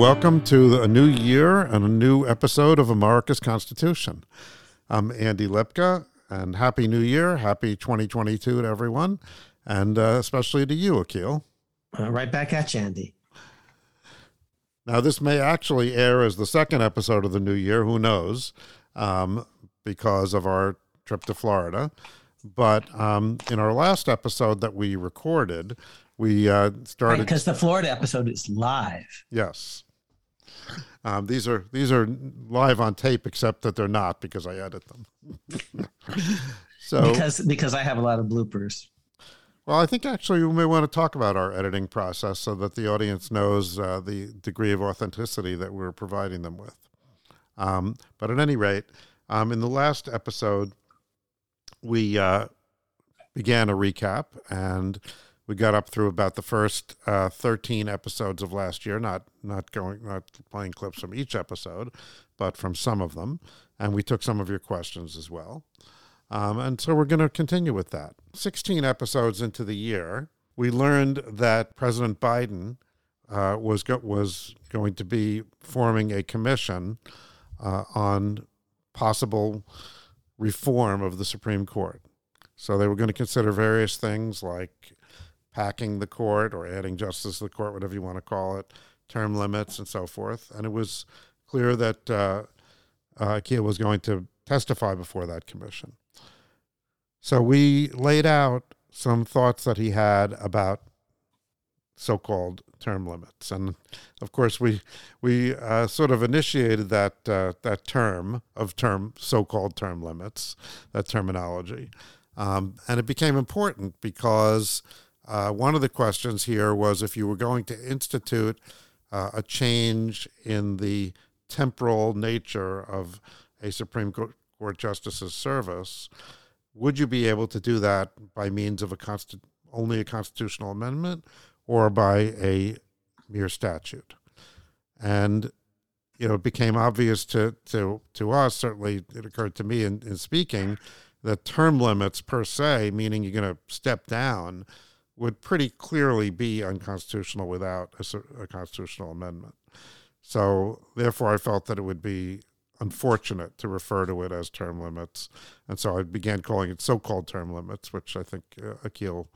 welcome to a new year and a new episode of America's Constitution. I'm Andy Lipka, and Happy New Year. Happy 2022 to everyone, and uh, especially to you, Akhil. Uh, right back at you, Andy. Now, this may actually air as the second episode of the new year. Who knows? Um, because of our trip to Florida. But um, in our last episode that we recorded, we uh, started because right, the Florida episode is live. Yes, um, these are these are live on tape, except that they're not because I edit them. so because because I have a lot of bloopers. Well, I think actually we may want to talk about our editing process so that the audience knows uh, the degree of authenticity that we're providing them with. Um, but at any rate, um, in the last episode, we uh, began a recap and we got up through about the first uh, 13 episodes of last year not not going not playing clips from each episode but from some of them and we took some of your questions as well um, and so we're going to continue with that 16 episodes into the year we learned that president biden uh, was go- was going to be forming a commission uh, on possible reform of the Supreme Court. So they were going to consider various things like packing the court or adding justice to the court, whatever you want to call it, term limits and so forth. And it was clear that uh, uh, was going to testify before that commission. So we laid out some thoughts that he had about so-called term limits, and of course we we uh, sort of initiated that uh, that term of term so-called term limits, that terminology, um, and it became important because uh, one of the questions here was if you were going to institute uh, a change in the temporal nature of a Supreme Court justice's service, would you be able to do that by means of a consti- only a constitutional amendment? or by a mere statute. And you know, it became obvious to to to us. Certainly, it occurred to me in, in speaking that term limits per se, meaning you're going to step down, would pretty clearly be unconstitutional without a, a constitutional amendment. So, therefore, I felt that it would be unfortunate to refer to it as term limits, and so I began calling it so-called term limits, which I think uh, Akhil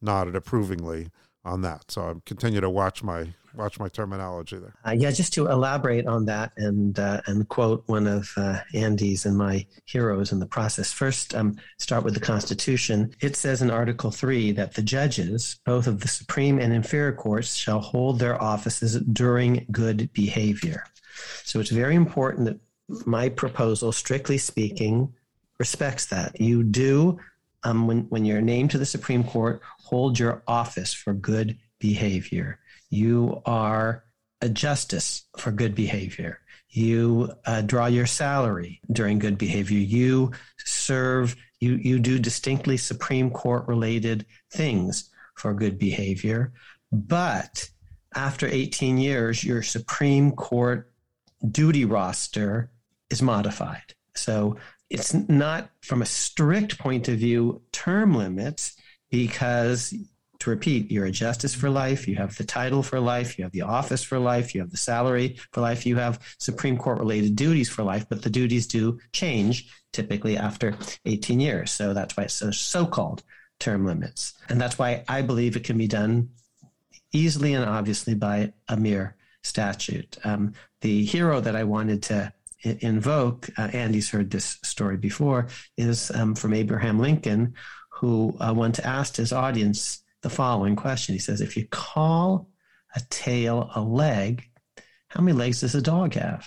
nodded approvingly on that. So I continue to watch my watch my terminology there. Uh, yeah, just to elaborate on that and uh, and quote one of uh, Andy's and my heroes in the process. First, um, start with the Constitution. It says in Article Three that the judges, both of the Supreme and inferior courts, shall hold their offices during good behavior. So it's very important that my proposal, strictly speaking, respects that. You do um, when, when you're named to the Supreme Court, hold your office for good behavior. You are a justice for good behavior. You uh, draw your salary during good behavior. You serve, you, you do distinctly Supreme Court related things for good behavior. But after 18 years, your Supreme Court duty roster is modified. So it's not from a strict point of view term limits because to repeat you're a justice for life you have the title for life you have the office for life you have the salary for life you have supreme court related duties for life but the duties do change typically after 18 years. So that's why it's so so-called term limits. And that's why i believe it can be done easily and obviously by a mere statute. Um, the hero that i wanted to invoke, uh, Andy's heard this story before, is um, from Abraham Lincoln, who uh, once asked his audience the following question. He says, If you call a tail a leg, how many legs does a dog have?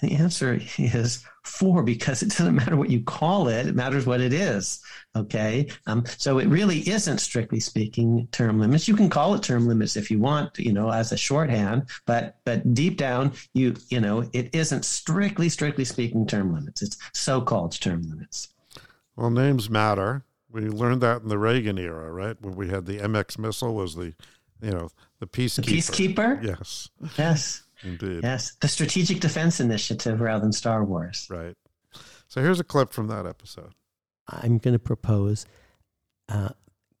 And the answer is four because it doesn't matter what you call it; it matters what it is. Okay, um, so it really isn't strictly speaking term limits. You can call it term limits if you want, you know, as a shorthand, but but deep down, you you know, it isn't strictly strictly speaking term limits. It's so-called term limits. Well, names matter. We learned that in the Reagan era, right? When we had the MX missile was the, you know, the peacekeeper. The peacekeeper. Yes. Yes. Indeed. Yes, the Strategic Defense Initiative rather than Star Wars. Right. So here's a clip from that episode. I'm going to propose uh,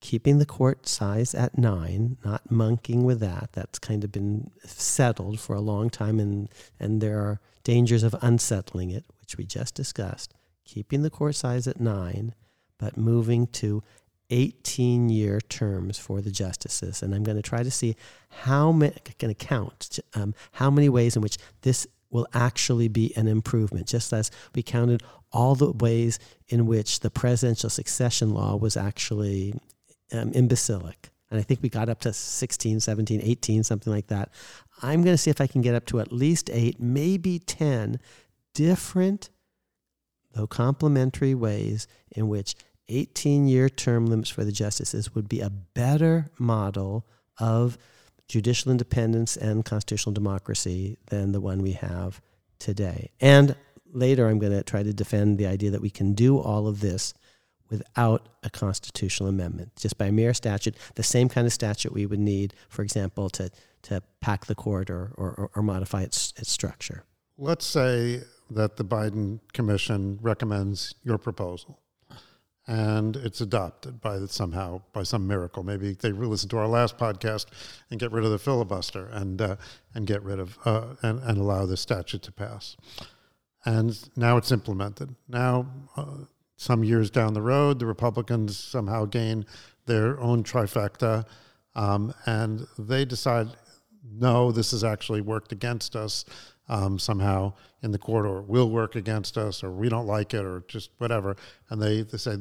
keeping the court size at nine, not monkeying with that. That's kind of been settled for a long time, and, and there are dangers of unsettling it, which we just discussed. Keeping the court size at nine, but moving to 18 year terms for the justices. And I'm going to try to see how many, I'm going to count um, how many ways in which this will actually be an improvement, just as we counted all the ways in which the presidential succession law was actually um, imbecilic. And I think we got up to 16, 17, 18, something like that. I'm going to see if I can get up to at least eight, maybe 10 different, though complementary ways in which 18 year term limits for the justices would be a better model of judicial independence and constitutional democracy than the one we have today. And later, I'm going to try to defend the idea that we can do all of this without a constitutional amendment, just by mere statute, the same kind of statute we would need, for example, to, to pack the court or, or, or modify its, its structure. Let's say that the Biden Commission recommends your proposal and it's adopted by somehow by some miracle. Maybe they listen to our last podcast and get rid of the filibuster and uh, and get rid of uh, and and allow the statute to pass. And now it's implemented. Now, uh, some years down the road, the Republicans somehow gain their own trifecta, um, and they decide, no, this has actually worked against us um, somehow in the court, or will work against us, or we don't like it, or just whatever. And they, they say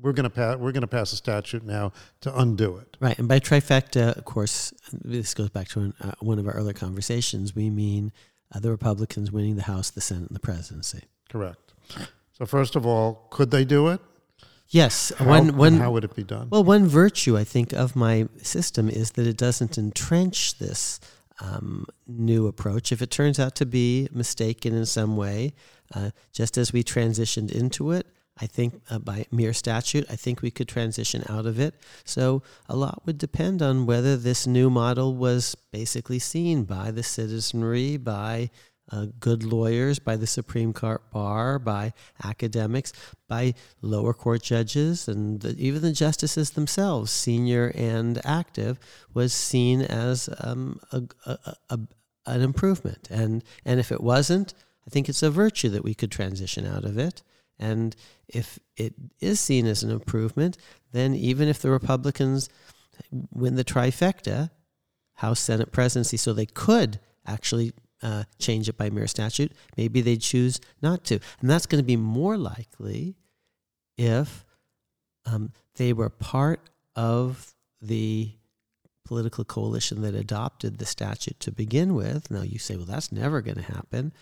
we're going to pass we're going to pass a statute now to undo it. Right, and by trifecta, of course, this goes back to uh, one of our earlier conversations. We mean uh, the Republicans winning the House, the Senate, and the presidency. Correct. So first of all, could they do it? Yes. How, one, one, how would it be done? Well, one virtue I think of my system is that it doesn't entrench this um, new approach. If it turns out to be mistaken in some way, uh, just as we transitioned into it, I think uh, by mere statute, I think we could transition out of it. So a lot would depend on whether this new model was basically seen by the citizenry, by uh, good lawyers, by the Supreme Court bar, by academics, by lower court judges, and the, even the justices themselves, senior and active, was seen as um, a, a, a, an improvement. And, and if it wasn't, I think it's a virtue that we could transition out of it. And if it is seen as an improvement, then even if the Republicans win the trifecta, House, Senate, presidency, so they could actually uh, change it by mere statute, maybe they choose not to. And that's going to be more likely if um, they were part of the political coalition that adopted the statute to begin with. Now you say, well, that's never going to happen.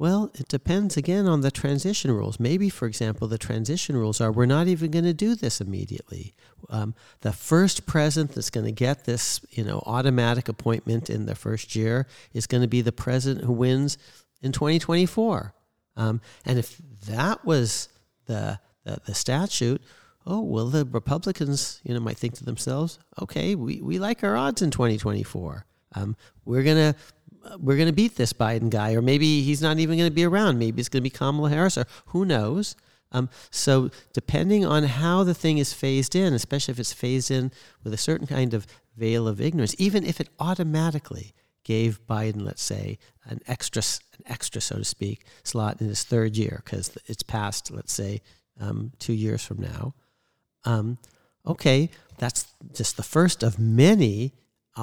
Well, it depends again on the transition rules. Maybe, for example, the transition rules are we're not even going to do this immediately. Um, the first president that's going to get this, you know, automatic appointment in the first year is going to be the president who wins in 2024. Um, and if that was the, the, the statute, oh well, the Republicans, you know, might think to themselves, okay, we, we like our odds in 2024. Um, we're going to we're going to beat this Biden guy, or maybe he's not even going to be around. Maybe it's going to be Kamala Harris, or who knows. Um, so, depending on how the thing is phased in, especially if it's phased in with a certain kind of veil of ignorance, even if it automatically gave Biden, let's say, an extra, an extra, so to speak, slot in his third year because it's past, let's say, um, two years from now. Um, okay, that's just the first of many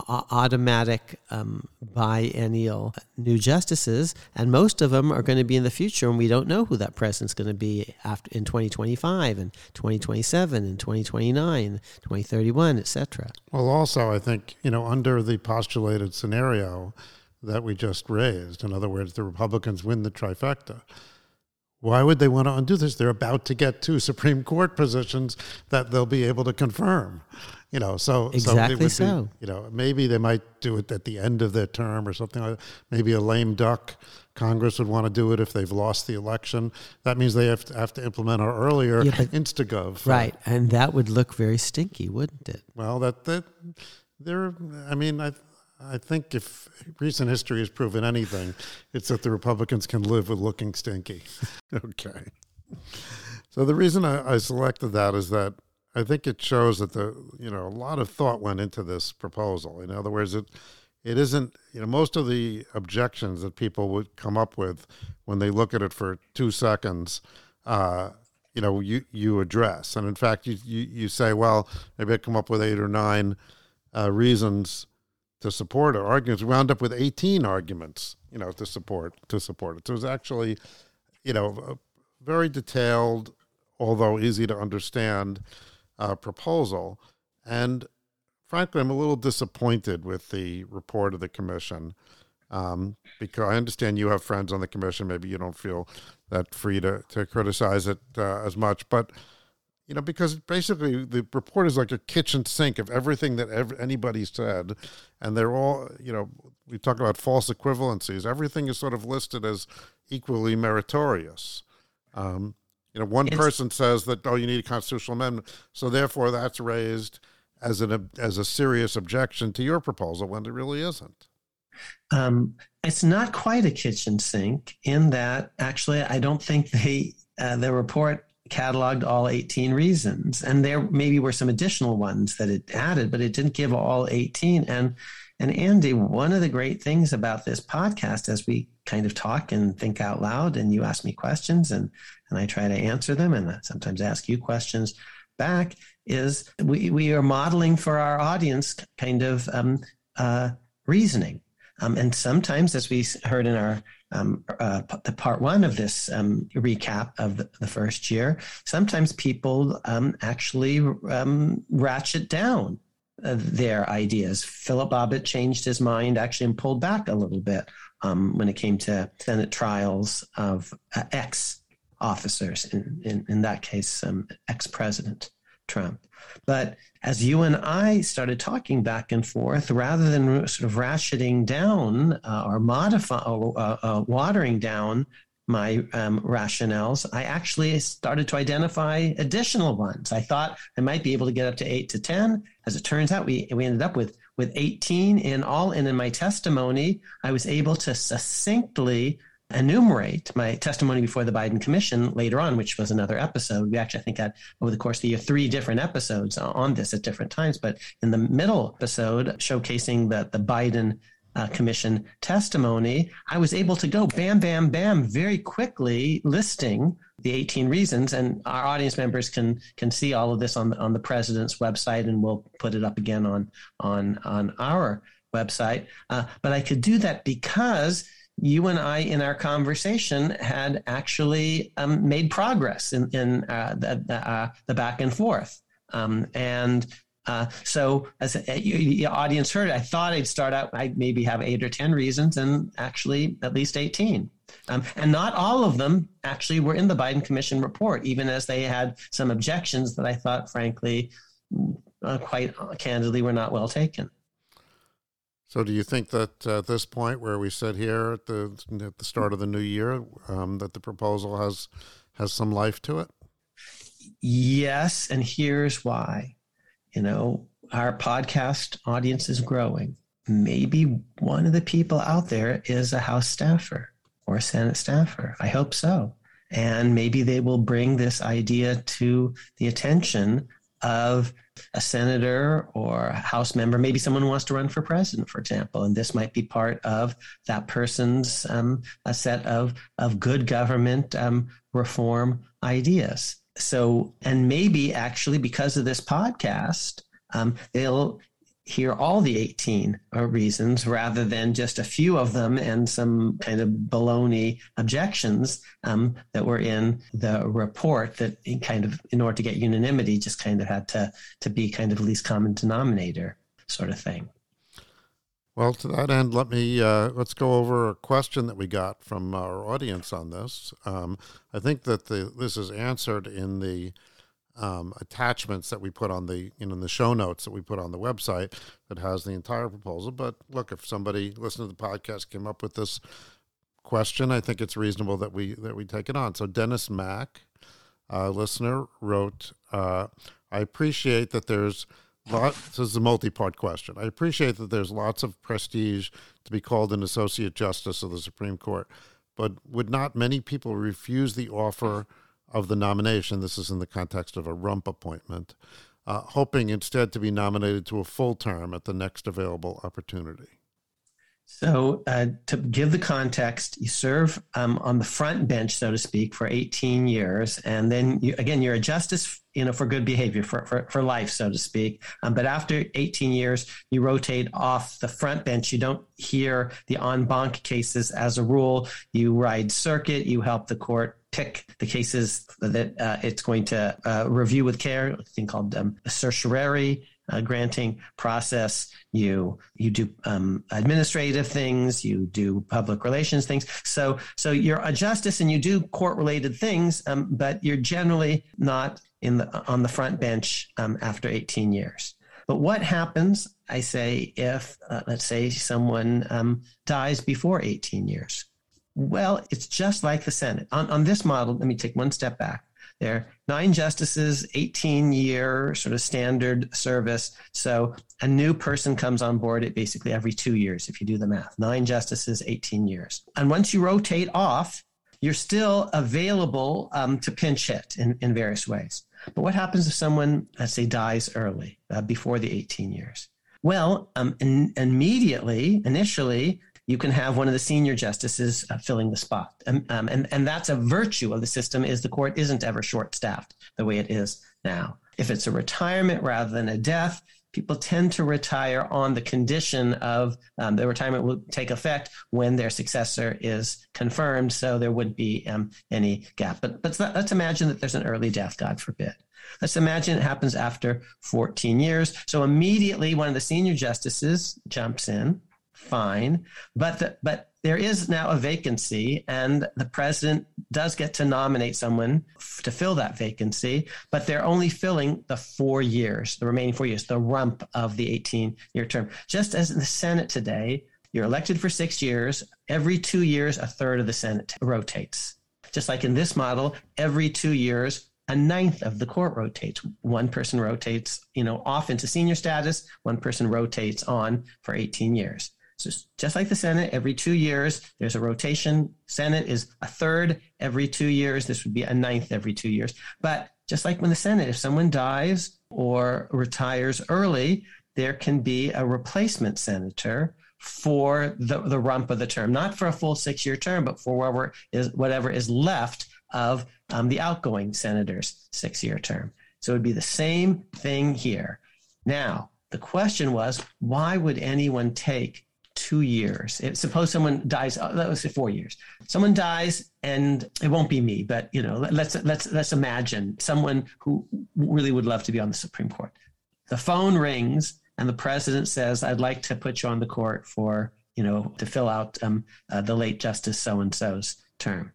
automatic um, biennial new justices, and most of them are going to be in the future, and we don't know who that president's going to be after in 2025 and 2027 and 2029, 2031, etc. Well, also, I think you know under the postulated scenario that we just raised, in other words, the Republicans win the trifecta. Why would they want to undo this? They're about to get two Supreme Court positions that they'll be able to confirm you know, so exactly so, so. Be, you know, maybe they might do it at the end of their term or something like that. Maybe a lame duck. Congress would want to do it if they've lost the election. That means they have to, have to implement our earlier yeah, Instagov. Right, and that would look very stinky, wouldn't it? Well, that that there. I mean, I I think if recent history has proven anything, it's that the Republicans can live with looking stinky. okay. So the reason I, I selected that is that I think it shows that the you know a lot of thought went into this proposal. In other words, it it isn't you know most of the objections that people would come up with when they look at it for two seconds. Uh, you know, you you address, and in fact, you you, you say, well, maybe I come up with eight or nine uh, reasons to support our Arguments we wound up with eighteen arguments, you know, to support to support it. So it was actually, you know, a very detailed, although easy to understand, uh, proposal. And frankly, I'm a little disappointed with the report of the commission um, because I understand you have friends on the commission. Maybe you don't feel that free to, to criticize it uh, as much, but you know, because basically the report is like a kitchen sink of everything that ever, anybody said, and they're all, you know, we talk about false equivalencies. Everything is sort of listed as equally meritorious. Um, you know, one person says that oh, you need a constitutional amendment, so therefore that's raised as an as a serious objection to your proposal when it really isn't. Um, it's not quite a kitchen sink in that actually I don't think they uh, the report cataloged all 18 reasons. And there maybe were some additional ones that it added but it didn't give all 18 and and Andy one of the great things about this podcast as we kind of talk and think out loud and you ask me questions and and I try to answer them and sometimes ask you questions back is we, we are modeling for our audience kind of um, uh, reasoning. Um, and sometimes, as we heard in our um, uh, the part one of this um, recap of the, first year, sometimes people um, actually um, ratchet down uh, their ideas. Philip Bobbitt changed his mind actually and pulled back a little bit um, when it came to Senate trials of uh, ex officers, in, in, in that case, ex President Trump. But as you and I started talking back and forth, rather than sort of ratcheting down uh, or modifying, uh, uh, watering down my um, rationales, I actually started to identify additional ones. I thought I might be able to get up to eight to 10. As it turns out, we, we ended up with, with 18 in all. And in my testimony, I was able to succinctly enumerate my testimony before the Biden Commission later on, which was another episode. We actually, I think, had over the course of the year three different episodes on this at different times. But in the middle episode, showcasing the, the Biden uh, Commission testimony, I was able to go bam, bam, bam, very quickly listing the 18 reasons, and our audience members can can see all of this on on the president's website, and we'll put it up again on on on our website. Uh, but I could do that because you and I, in our conversation, had actually um, made progress in, in uh, the, uh, the, back and forth. Um, and uh, so, as the audience heard, I thought I'd start out, I'd maybe have eight or 10 reasons, and actually at least 18. Um, and not all of them actually were in the Biden Commission report, even as they had some objections that I thought, frankly, uh, quite candidly, were not well taken. So, do you think that uh, at this point, where we sit here at the at the start of the new year, um, that the proposal has has some life to it? Yes, and here's why. You know, our podcast audience is growing. Maybe one of the people out there is a House staffer or Senate staffer. I hope so. And maybe they will bring this idea to the attention of a senator or a House member, maybe someone wants to run for president, for example, and this might be part of that person's um, a set of of good government um, reform ideas. So, and maybe actually because of this podcast, um, they'll hear all the 18 uh, reasons rather than just a few of them and some kind of baloney objections um, that were in the report that kind of in order to get unanimity just kind of had to to be kind of least common denominator sort of thing. Well to that end let me uh, let's go over a question that we got from our audience on this. Um, i think that the, this is answered in the um, attachments that we put on the you know the show notes that we put on the website that has the entire proposal. But look, if somebody listening to the podcast came up with this question, I think it's reasonable that we that we take it on. So Dennis Mack, uh, listener, wrote, uh, "I appreciate that there's." Lot, this is a multi-part question. I appreciate that there's lots of prestige to be called an associate justice of the Supreme Court, but would not many people refuse the offer of the nomination, this is in the context of a rump appointment, uh, hoping instead to be nominated to a full term at the next available opportunity. So, uh, to give the context, you serve um, on the front bench, so to speak, for 18 years, and then you, again, you're a justice, you know, for good behavior, for for, for life, so to speak. Um, but after 18 years, you rotate off the front bench. You don't hear the en banc cases as a rule. You ride circuit. You help the court pick the cases that uh, it's going to uh, review with care, a thing called um, certiorari uh, granting process. You you do um, administrative things. You do public relations things. So so you're a justice and you do court related things, um, but you're generally not in the on the front bench um, after 18 years. But what happens, I say, if uh, let's say someone um, dies before 18 years? Well, it's just like the Senate. On, on this model, let me take one step back. There nine justices, 18 year sort of standard service. So a new person comes on board at basically every two years, if you do the math. Nine justices, 18 years. And once you rotate off, you're still available um, to pinch hit in, in various ways. But what happens if someone, let's say, dies early, uh, before the 18 years? Well, um, in, immediately, initially, you can have one of the senior justices uh, filling the spot. Um, and, and that's a virtue of the system is the court isn't ever short staffed the way it is now. If it's a retirement rather than a death, people tend to retire on the condition of um, the retirement will take effect when their successor is confirmed. So there wouldn't be um, any gap. But, but let's imagine that there's an early death, God forbid. Let's imagine it happens after 14 years. So immediately one of the senior justices jumps in fine. But the, but there is now a vacancy, and the president does get to nominate someone f- to fill that vacancy. But they're only filling the four years, the remaining four years, the rump of the 18-year term. Just as in the Senate today, you're elected for six years. Every two years, a third of the Senate rotates. Just like in this model, every two years, a ninth of the court rotates. One person rotates, you know, off into senior status. One person rotates on for 18 years. So just like the Senate, every two years, there's a rotation. Senate is a third every two years. This would be a ninth every two years. But just like when the Senate, if someone dies or retires early, there can be a replacement senator for the, the rump of the term, not for a full six year term, but for whatever is, whatever is left of um, the outgoing senator's six year term. So it would be the same thing here. Now, the question was why would anyone take two years. If, suppose someone dies, uh, let's say four years. Someone dies, and it won't be me, but you know, let's let's let's imagine someone who really would love to be on the Supreme Court. The phone rings, and the president says, "I'd like to put you on the court for you know to fill out um, uh, the late Justice so and so's term."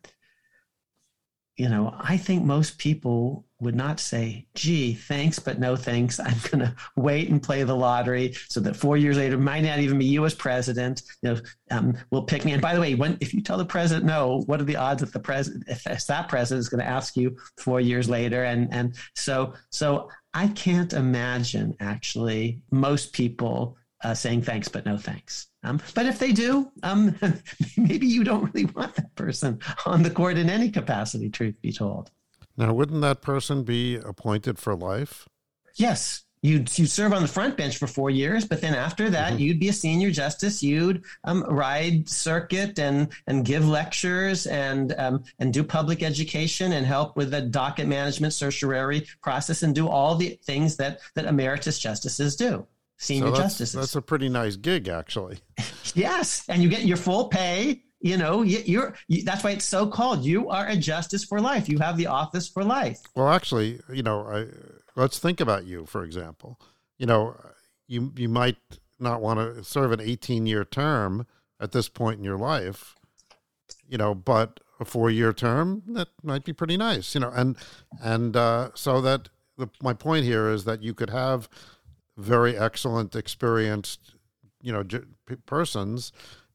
You know, I think most people would not say, gee, thanks, but no thanks. I'm going to wait and play the lottery so that four years later, might not even be you as president, you know, um, will pick me. And by the way, when, if you tell the president no, what are the odds that the president, if, if that president is going to ask you four years later? And, and so, so I can't imagine actually most people uh, saying thanks, but no thanks. Um, but if they do, um, maybe you don't really want that person on the court in any capacity, truth be told. Now, wouldn't that person be appointed for life? Yes. You'd, you'd serve on the front bench for four years, but then after that, mm-hmm. you'd be a senior justice. You'd um, ride circuit and, and give lectures and, um, and do public education and help with the docket management certiorari process and do all the things that, that emeritus justices do senior so that's, justices. That's a pretty nice gig, actually. yes, and you get your full pay you know, you, are you, that's why it's so called. You are a justice for life. You have the office for life. Well, actually, you know, I, let's think about you, for example. You know, you you might not want to serve an 18 year term at this point in your life, you know, but a four year term that might be pretty nice, you know, and and uh, so that the, my point here is that you could have very excellent, experienced, you know, j- persons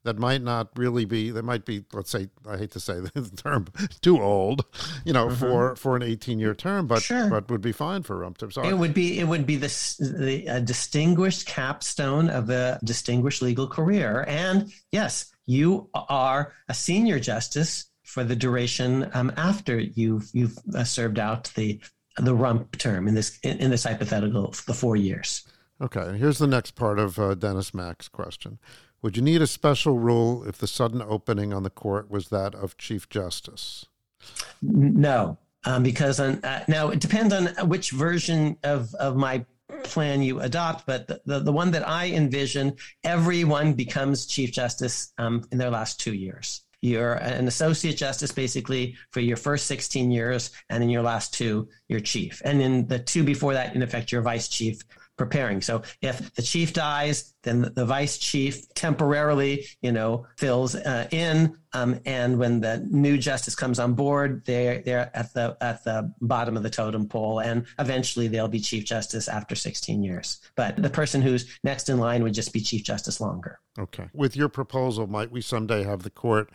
that might not really be that might be let's say I hate to say the term too old, you know, mm-hmm. for for an 18 year term, but sure. but would be fine for rump term. So it would be it would be the, the distinguished capstone of a distinguished legal career, and yes, you are a senior justice for the duration um, after you've you've uh, served out the the rump term in this in, in this hypothetical, the four years. Okay, and here's the next part of uh, Dennis Mack's question. Would you need a special rule if the sudden opening on the court was that of Chief Justice? No, um, because on, uh, now it depends on which version of, of my plan you adopt, but the, the, the one that I envision, everyone becomes Chief Justice um, in their last two years. You're an associate justice basically for your first 16 years, and in your last two, you're chief. And in the two before that, in effect, you're vice chief preparing. So if the chief dies, then the, vice chief temporarily, you know, fills uh, in. Um, and when the new justice comes on board, they're they're at the at the bottom of the totem pole, and eventually they'll be chief justice after 16 years. But the person who's next in line would just be chief justice longer. Okay. With your proposal, might we someday have the court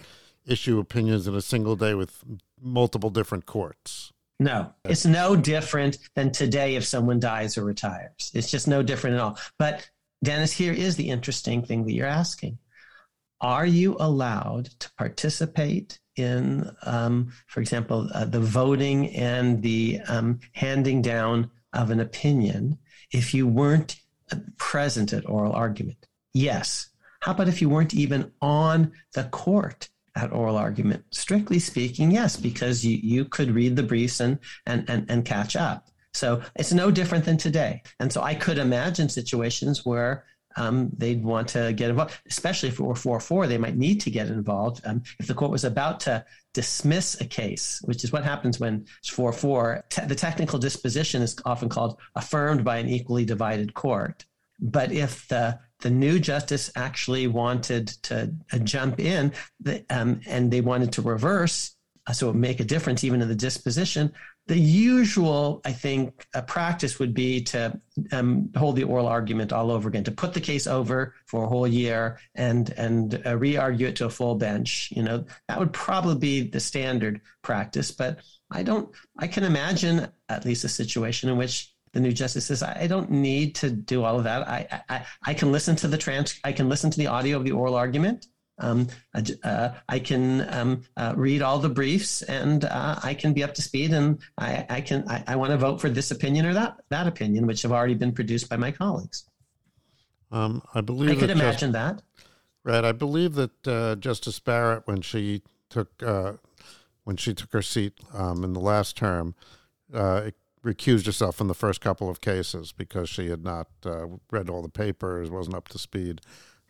issue opinions in a single day with multiple different courts? No, it's no different than today if someone dies or retires. It's just no different at all. But Dennis, here is the interesting thing that you're asking. Are you allowed to participate in, um, for example, uh, the voting and the um, handing down of an opinion if you weren't present at oral argument? Yes. How about if you weren't even on the court at oral argument? Strictly speaking, yes, because you, you could read the briefs and, and, and, and catch up. So it's no different than today. And so I could imagine situations where um, they'd want to get involved, especially if it were 4 4, they might need to get involved. Um, if the court was about to dismiss a case, which is what happens when it's 4 4, te- the technical disposition is often called affirmed by an equally divided court. But if the the new justice actually wanted to uh, jump in the, um, and they wanted to reverse, uh, so it would make a difference even in the disposition. The usual, I think, uh, practice would be to um, hold the oral argument all over again, to put the case over for a whole year and and uh, re-argue it to a full bench. You know, that would probably be the standard practice. But I don't. I can imagine at least a situation in which the new justice says, I don't need to do all of that. I, I, I can listen to the trans, I can listen to the audio of the oral argument. Um, uh, I can um, uh, read all the briefs and uh, I can be up to speed and I, I can I, I want to vote for this opinion or that that opinion, which have already been produced by my colleagues. Um, I believe I could imagine just, that. Right, I believe that uh, Justice Barrett, when she took uh, when she took her seat um, in the last term, uh, recused herself in the first couple of cases because she had not uh, read all the papers, wasn't up to speed.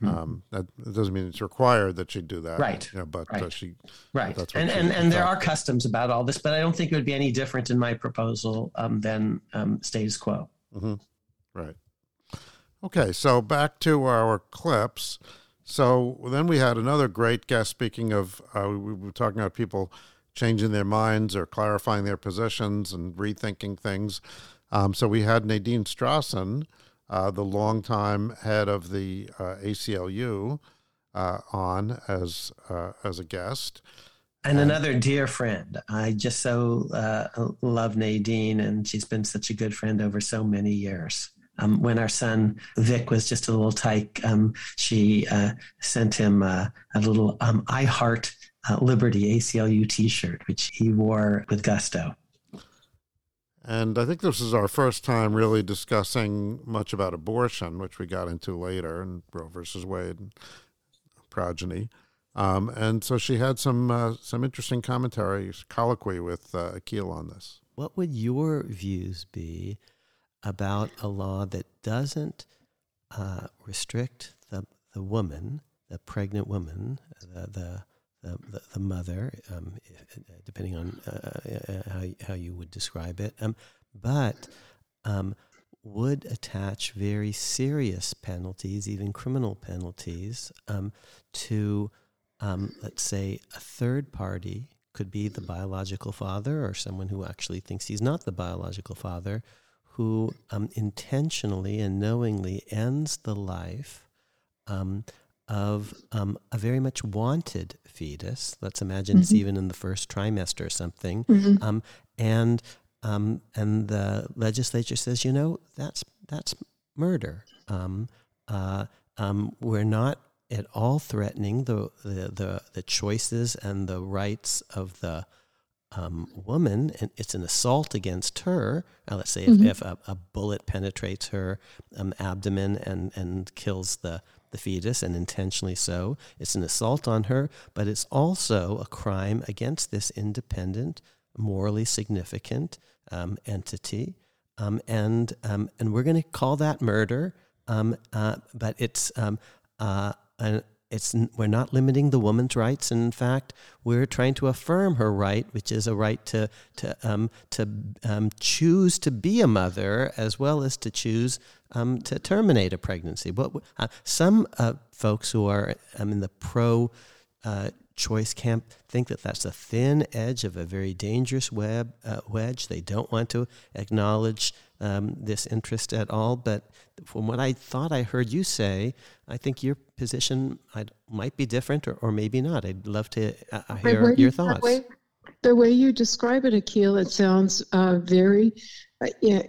Mm-hmm. Um, that, doesn't mean it's required that she do that, right? You know, but right. Uh, she, right. That's and and, and there are customs about all this, but I don't think it would be any different in my proposal um, than um, status quo. Mm-hmm. Right. Okay, so back to our clips. So then we had another great guest. Speaking of, uh, we were talking about people changing their minds or clarifying their positions and rethinking things. Um, so we had Nadine Strossen, uh, the longtime head of the uh, ACLU, uh, on as uh, as a guest. And, and, another dear friend. I just so uh, love Nadine, and she's been such a good friend over so many years. Um, when our son Vic was just a little tyke, um, she uh, sent him a little um, I Heart uh, Liberty ACLU t shirt, which he wore with gusto. And I think this is our first time really discussing much about abortion, which we got into later in Roe versus Wade and progeny. Um, and so she had some uh, some interesting commentary, colloquy with uh, Akhil on this. What would your views be about a law that doesn't uh, restrict the the woman, the pregnant woman, the, the the, the, the mother, um, depending on uh, uh, how, how you would describe it, um, but um, would attach very serious penalties, even criminal penalties, um, to, um, let's say, a third party, could be the biological father or someone who actually thinks he's not the biological father, who um, intentionally and knowingly ends the life um, of um, a very much wanted fetus. Let's imagine mm-hmm. it's even in the first trimester or something. Mm-hmm. Um, and um, and the legislature says, you know, that's that's murder. Um, uh, um, we're not at all threatening the, the, the, the choices and the rights of the um, woman, and it's an assault against her. Uh, let's say if, mm-hmm. if a, a, bullet penetrates her um, abdomen and, and kills the, the fetus, and intentionally so, it's an assault on her, but it's also a crime against this independent, morally significant um, entity. Um, and, um, and we're going to call that murder, um, uh, but it's uh, an, it's we're not limiting the woman's rights. And in fact, we're trying to affirm her right, which is a right to to um, to um, choose to be a mother as well as to choose um, to terminate a pregnancy. But uh, some uh, folks who are um, in the pro uh, choice camp think that that's a thin edge of a very dangerous web uh, wedge. They don't want to acknowledge um, this interest at all. But from what I thought I heard you say, I think your position I'd, might be different or, or maybe not. I'd love to uh, hear your thoughts. The way, the way you describe it, Akhil, it sounds uh, very uh, it,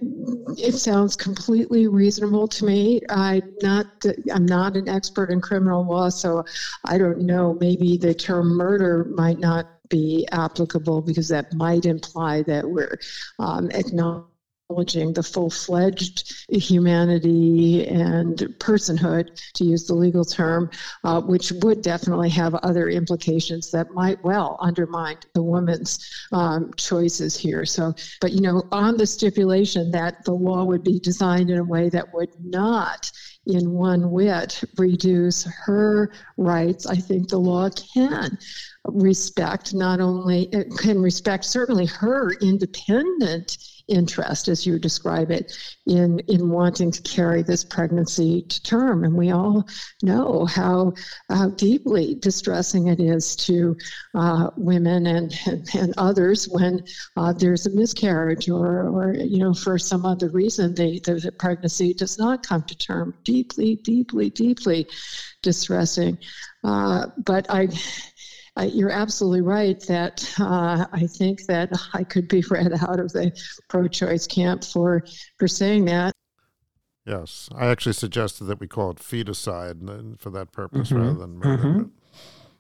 it sounds completely reasonable to me. I'm not I'm not an expert in criminal law, so I don't know. Maybe the term murder might not be applicable because that might imply that we're um, acknowledging acknowledging the full fledged humanity and personhood, to use the legal term, uh, which would definitely have other implications that might well undermine the woman's um, choices here. So, but you know, on the stipulation that the law would be designed in a way that would not in one whit reduce her rights, I think the law can respect not only can respect certainly her independent interest, as you describe it, in, in wanting to carry this pregnancy to term. And we all know how, how deeply distressing it is to uh, women and, and, and, others when uh, there's a miscarriage or, or, you know, for some other reason, they, the, pregnancy does not come to term. Deeply, deeply, deeply distressing. Uh, but I, uh, you're absolutely right that uh, I think that I could be read out of the pro-choice camp for for saying that. Yes, I actually suggested that we call it feticide for that purpose mm-hmm. rather than murder. Mm-hmm.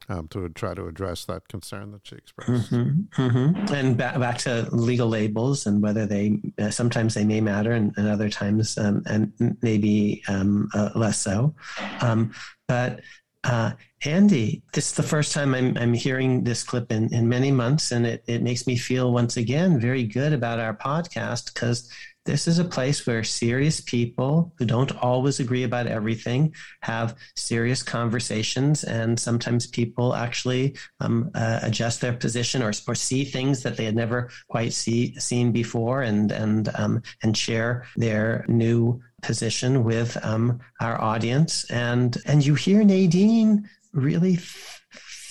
Um, to try to address that concern that she expressed. Mm-hmm, mm-hmm. And back, back to legal labels and whether they uh, sometimes they may matter and, and other times um, and maybe um, uh, less so. Um, but uh, Andy, this is the first time I'm, I'm hearing this clip in, in many months, and it, it makes me feel once again very good about our podcast because this is a place where serious people who don't always agree about everything have serious conversations, and sometimes people actually um, uh, adjust their position or, or see things that they had never quite see, seen before, and and um, and share their new position with um, our audience. And, and you hear Nadine really f-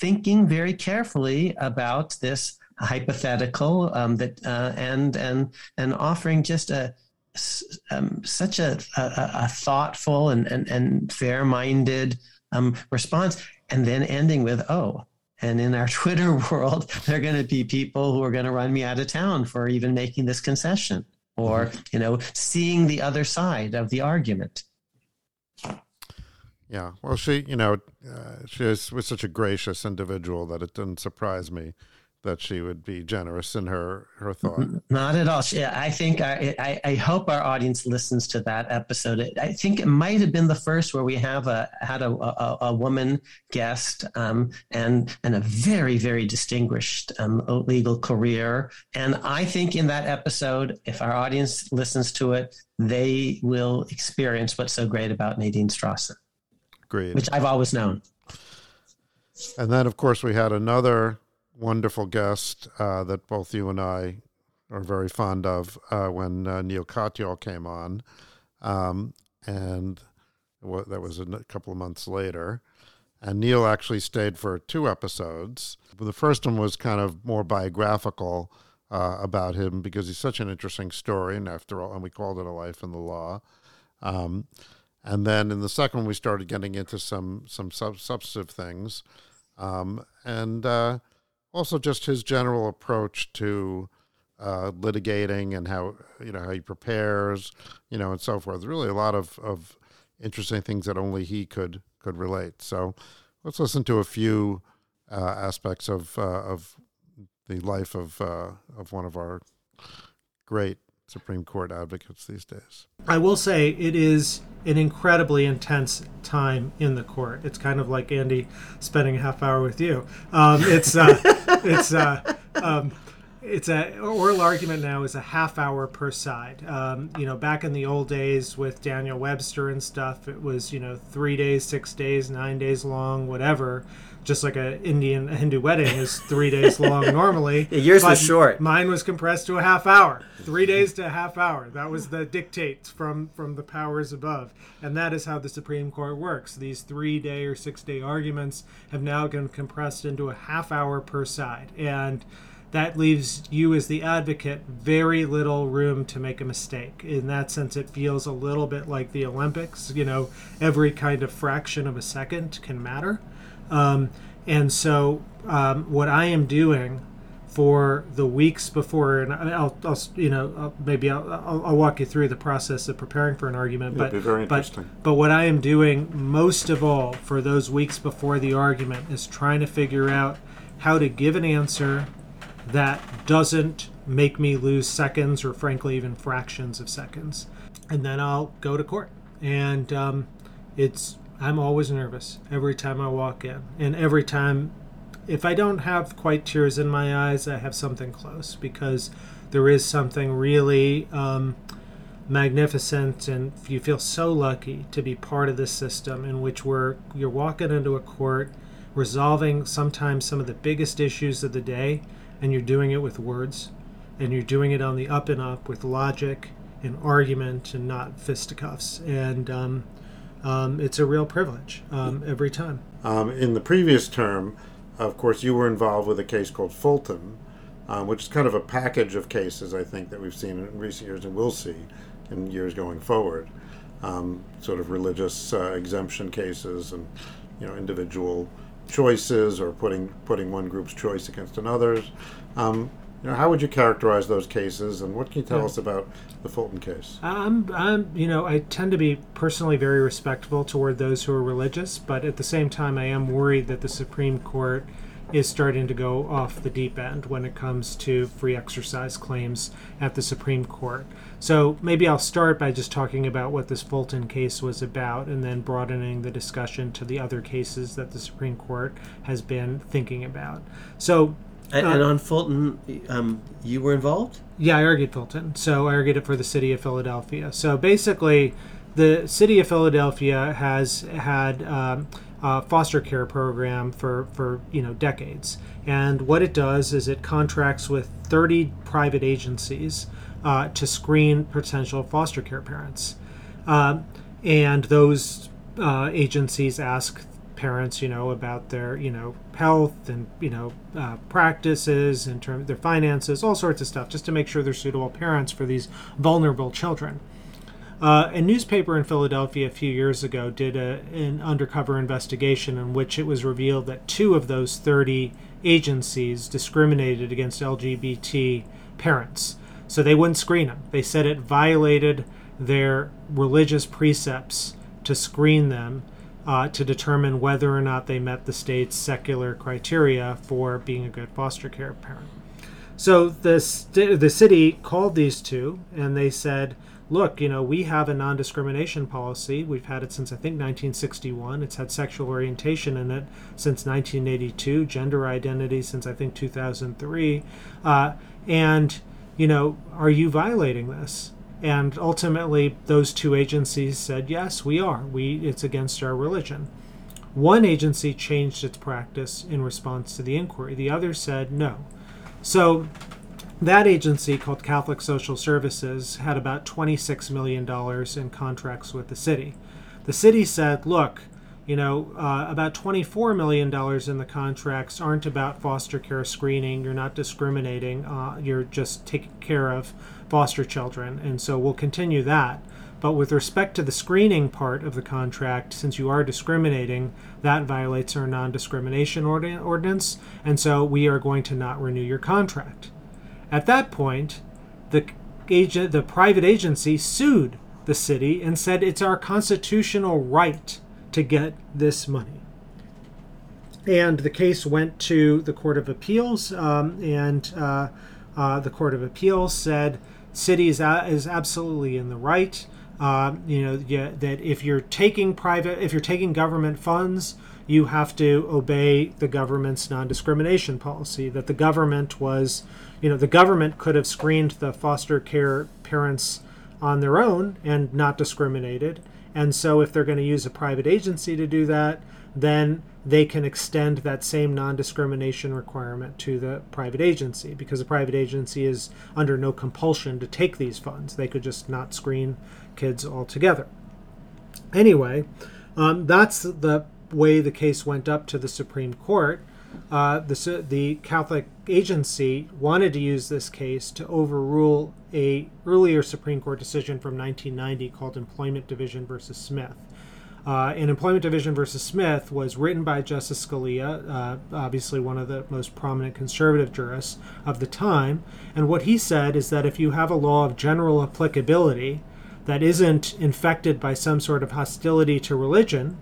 thinking very carefully about this hypothetical um, that uh, and and and offering just a um, such a, a, a, thoughtful and and, and fair minded um, response, and then ending with oh. And in our Twitter world, there are going to be people who are going to run me out of town for even making this concession or mm-hmm. you know seeing the other side of the argument yeah well she you know uh, she was, was such a gracious individual that it didn't surprise me that she would be generous in her her thought. Not at all. She, I think I, I, I hope our audience listens to that episode. I think it might have been the first where we have a had a a, a woman guest um, and and a very very distinguished um, legal career. And I think in that episode, if our audience listens to it, they will experience what's so great about Nadine Strossen. Great. Which I've always known. And then, of course, we had another wonderful guest uh, that both you and I are very fond of uh, when uh, Neil Katyal came on. Um, and that was a couple of months later. And Neil actually stayed for two episodes. The first one was kind of more biographical uh, about him because he's such an interesting story. And after all, and we called it A Life in the Law. Um, and then in the second one, we started getting into some some sub- substantive things. Um, and uh, also just his general approach to uh, litigating and how you know how he prepares, you know, and so forth. Really, a lot of, of interesting things that only he could could relate. So, let's listen to a few uh, aspects of uh, of the life of uh, of one of our great Supreme Court advocates these days. I will say it is an incredibly intense time in the court. It's kind of like Andy spending a half hour with you. Um, it's uh, it's uh, um, it's a oral argument now is a half hour per side. Um, you know, back in the old days with Daniel Webster and stuff, it was you know three days, six days, nine days long, whatever. Just like a Indian a Hindu wedding is three days long normally. Yeah, yours was short. Mine was compressed to a half hour. Three days to a half hour. That was the dictate from from the powers above, and that is how the Supreme Court works. These three day or six day arguments have now been compressed into a half hour per side, and that leaves you as the advocate very little room to make a mistake. In that sense, it feels a little bit like the Olympics. You know, every kind of fraction of a second can matter. Um, and so, um, what I am doing for the weeks before, and I'll, I'll you know, I'll, maybe I'll, I'll, I'll, walk you through the process of preparing for an argument. It'd but be very but, but what I am doing most of all for those weeks before the argument is trying to figure out how to give an answer that doesn't make me lose seconds or frankly even fractions of seconds and then i'll go to court and um, it's i'm always nervous every time i walk in. And every time if i don't have quite tears in my eyes i have something close because there is something really um, magnificent and you feel so lucky to be part of this system in which we're you're walking into a court resolving sometimes some of the biggest issues of the day and you're doing it with words and you're doing it on the up and up with logic and argument and not fisticuffs. And um, um, it's a real privilege um, every time Um, in the previous term, of course, you were involved with a case called Fulton, um, which is kind of a package of cases, I think, that we've seen in recent years and will see in years going forward. Um, sort of religious uh, exemption cases and, you know, individual choices or putting putting one group's choice against another's. Um, you know, how would you characterize those cases, and what can you tell Yeah. us about the Fulton case? I'm, I'm, you know, I tend to be personally very respectful toward those who are religious, but at the same time, I am worried that the Supreme Court is starting to go off the deep end when it comes to free exercise claims at the Supreme Court. So maybe I'll start by just talking about what this Fulton case was about and then broadening the discussion to the other cases that the Supreme Court has been thinking about. So And, Uh, and on Fulton, um, you were involved? yeah, I argued Fulton. So I argued it for the city of Philadelphia. So basically, the city of Philadelphia has had um, a foster care program for, for you know decades, and what it does is it contracts with 30 private agencies uh, to screen potential foster care parents, um, and those uh, agencies ask parents, you know, about their, you know, health and, you know, uh, practices in terms their finances, all sorts of stuff, just to make sure they're suitable parents for these vulnerable children. Uh, a newspaper in Philadelphia a few years ago did a, an undercover investigation in which it was revealed that two of those 30 agencies discriminated against LGBT parents. So they wouldn't screen them. They said it violated their religious precepts to screen them uh, to determine whether or not they met the state's secular criteria for being a good foster care parent. So the st- the city called these two and they said, "Look, you know, we have a non-discrimination policy. We've had it since I think 1961. It's had sexual orientation in it since 1982, gender identity since I think 2003, uh, and you know, are you violating this?" And ultimately, those two agencies said, "Yes, we are. We it's against our religion." One agency changed its practice in response to the inquiry. The other said no. So that agency called Catholic Social Services had about $26 million in contracts with the city. The city said, look, you know, uh, about $24 million in the contracts aren't about foster care screening. You're not discriminating. Uh, you're just taking care of foster children. And so we'll continue that. But with respect to the screening part of the contract, since you are discriminating, that violates our non discrimination ordi- ordinance. And so we are going to not renew your contract. At that point, the agent, the private agency sued the city and said it's our constitutional right to get this money. and the case went to the Court of Appeals, um, and uh, uh, the Court of Appeals said city is, is absolutely in the right. Uh, you know yeah, that if you're taking private, if you're taking government funds, you have to obey the government's non-discrimination policy. That the government was, you know, the government could have screened the foster care parents on their own and not discriminated. And so, if they're going to use a private agency to do that, then they can extend that same non discrimination requirement to the private agency because the private agency is under no compulsion to take these funds. They could just not screen kids altogether. Anyway, um, that's the way the case went up to the Supreme Court. Uh, the, the Catholic agency wanted to use this case to overrule a earlier Supreme Court decision from 1990 called Employment Division versus Smith. Uh, and Employment Division versus Smith was written by Justice Scalia, uh, obviously one of the most prominent conservative jurists of the time. And what he said is that if you have a law of general applicability that isn't infected by some sort of hostility to religion,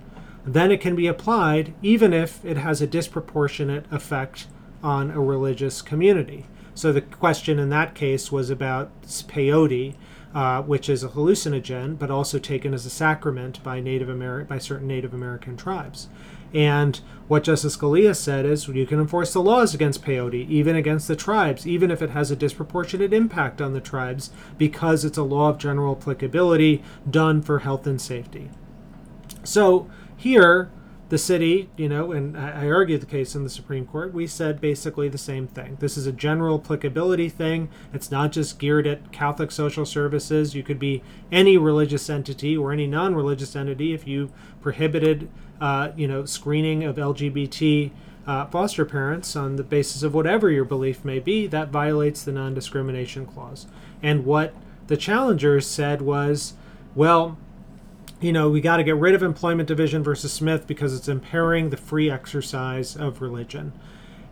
then it can be applied even if it has a disproportionate effect on a religious community. So the question in that case was about peyote, uh, which is a hallucinogen, but also taken as a sacrament by Native Ameri- by certain Native American tribes. And what Justice Scalia said is you can enforce the laws against peyote, even against the tribes, even if it has a disproportionate impact on the tribes, because it's a law of general applicability done for health and safety. So here, the city, you know, and I, argued the case in the Supreme Court, we said basically the same thing. This is a general applicability thing. It's not just geared at Catholic social services. You could be any religious entity or any non religious entity if you prohibited, uh, you know, screening of LGBT. Uh, foster parents on the basis of whatever your belief may be, that violates the non discrimination clause. And what the challengers said was, well, you know, we got to get rid of employment division versus Smith because it's impairing the free exercise of religion.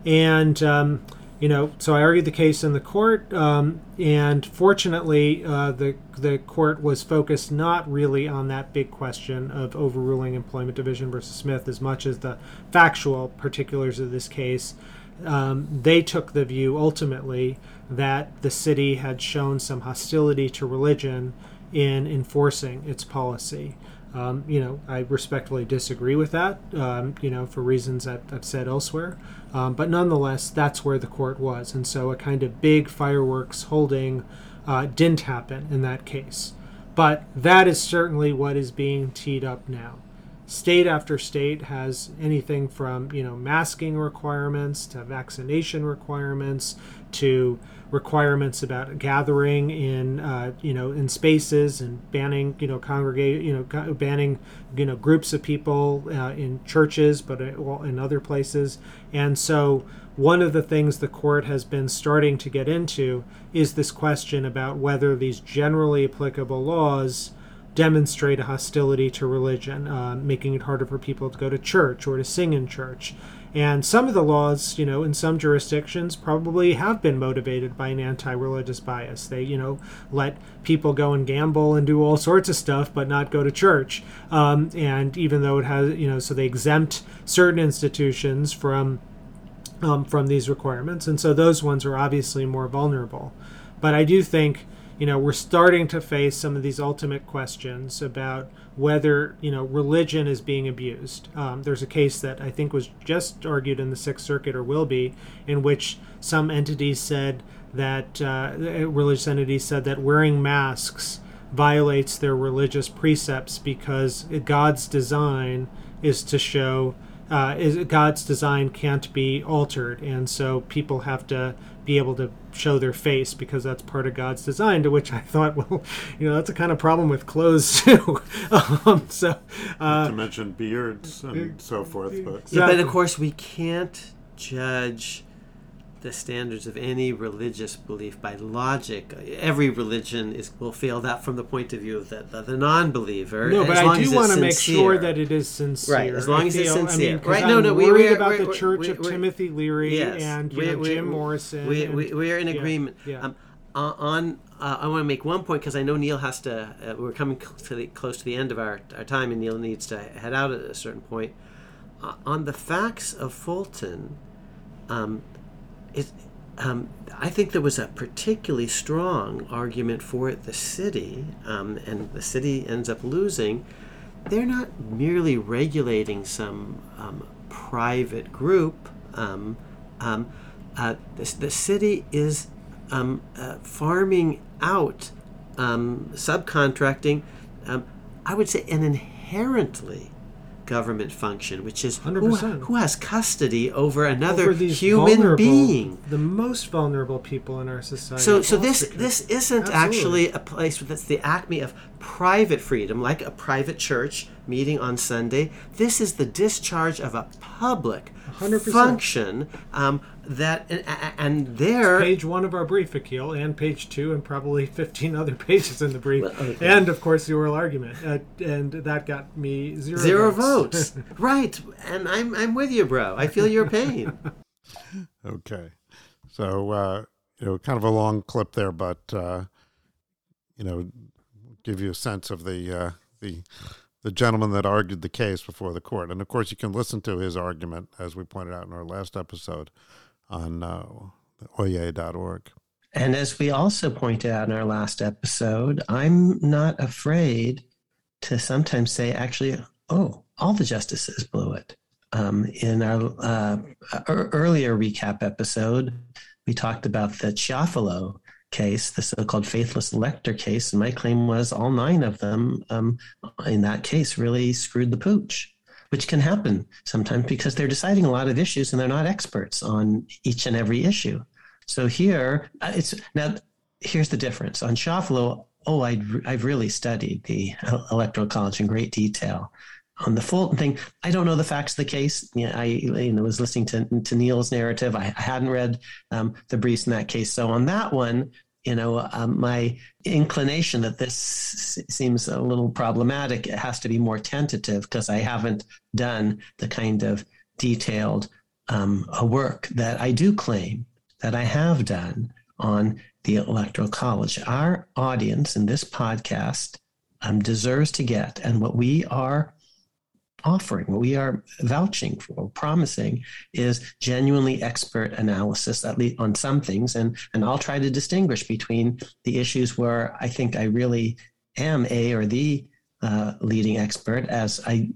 And, um, you know, so I argued the case in the court, um, and fortunately, uh, the the court was focused not really on that big question of overruling employment division versus Smith as much as the factual particulars of this case. Um, they took the view ultimately that the city had shown some hostility to religion in enforcing its policy. Um, you know, I respectfully disagree with that, um, you know, for reasons that I've said elsewhere. Um, but nonetheless, that's where the court was. And so a kind of big fireworks holding uh, didn't happen in that case. But that is certainly what is being teed up now. State after state has anything from, you know, masking requirements to vaccination requirements to requirements about gathering in uh, you know in spaces and banning you know congregate you know banning you know groups of people uh, in churches but uh, in other places. And so one of the things the court has been starting to get into is this question about whether these generally applicable laws demonstrate a hostility to religion, uh, making it harder for people to go to church or to sing in church. And some of the laws, you know, in some jurisdictions probably have been motivated by an anti religious bias. They, you know, let people go and gamble and do all sorts of stuff, but not go to church. Um, and even though it has, you know, so they exempt certain institutions from. Um, from these requirements, and so those ones are obviously more vulnerable. But I do think you know we're starting to face some of these ultimate questions about whether you know religion is being abused. Um, there's a case that I think was just argued in the Sixth Circuit or will be, in which some entities said that uh, religious entities said that wearing masks violates their religious precepts because God's design is to show uh, is God's design can't be altered, and so people have to be able to show their face because that's part of God's design. To which I thought, well, you know, that's a kind of problem with clothes too. um, so, uh, to mention beards and so forth, but yeah, but of course we can't judge the standards of any religious belief by logic. Every religion is will fail that from the point of view of the, the, the non-believer. No, but I do want to make sure that it is sincere. Right, as long as it's sincere. I mean, right? No, no, we, worried about the Church of Timothy Leary yes, and you know, Jim Morrison. We, and, we, we are in agreement. Yeah. Um, on, uh, I want to make one point because I know Neal has to. Uh, we're coming to the, close to the end of our, our time, and Neal needs to head out at a certain point. on the facts of Fulton, um, it, um, I think there was a particularly strong argument for it. the city, um, and the city ends up losing. They're not merely regulating some um, private group. Um, um, uh, the, the, city is um, uh, farming out, subcontracting, I would say, an inherently government function, which is who, who, has custody over another over human being, the most vulnerable people in our society. So, so this this isn't Absolutely. actually a place that's the acme of private freedom, like a private church meeting on Sunday. This is the discharge of a public 100%. function um, that and, and there it's page one of our brief Akhil and page two and probably 15 other pages in the brief. Well, okay. and of course the oral argument. Uh, and that got me zero zero votes, votes. right. And I'm, I'm with you bro. I feel your pain. Okay. So uh, you know kind of a long clip there but uh, you know give you a sense of the uh, the the gentleman that argued the case before the court. And of course, you can listen to his argument, as we pointed out in our last episode, on uh, oyez.org. And as we also pointed out in our last episode, I'm not afraid to sometimes say, actually, oh, all the justices blew it. Um, in our uh, earlier recap episode, we talked about the Chiafalo case, the so-called faithless elector case, and my claim was all nine of them um, in that case really screwed the pooch, which can happen sometimes because they're deciding a lot of issues and they're not experts on each and every issue. So here, uh, it's now. Here's the difference on Chiafalo. Oh, i I've really studied the electoral college in great detail on the Fulton thing, I don't know the facts of the case. I you know, was listening to, to Neal's narrative. I, I hadn't read um, the briefs in that case. So on that one, you know, um, my inclination that this seems a little problematic. It has to be more tentative because I haven't done the kind of detailed um, work that I do claim that I have done on the Electoral College. Our audience in this podcast um, deserves to get, and what we are offering, what we are vouching for, promising, is genuinely expert analysis, at least on some things. And, and I'll try to distinguish between the issues where I think I really am a or the uh, leading expert as I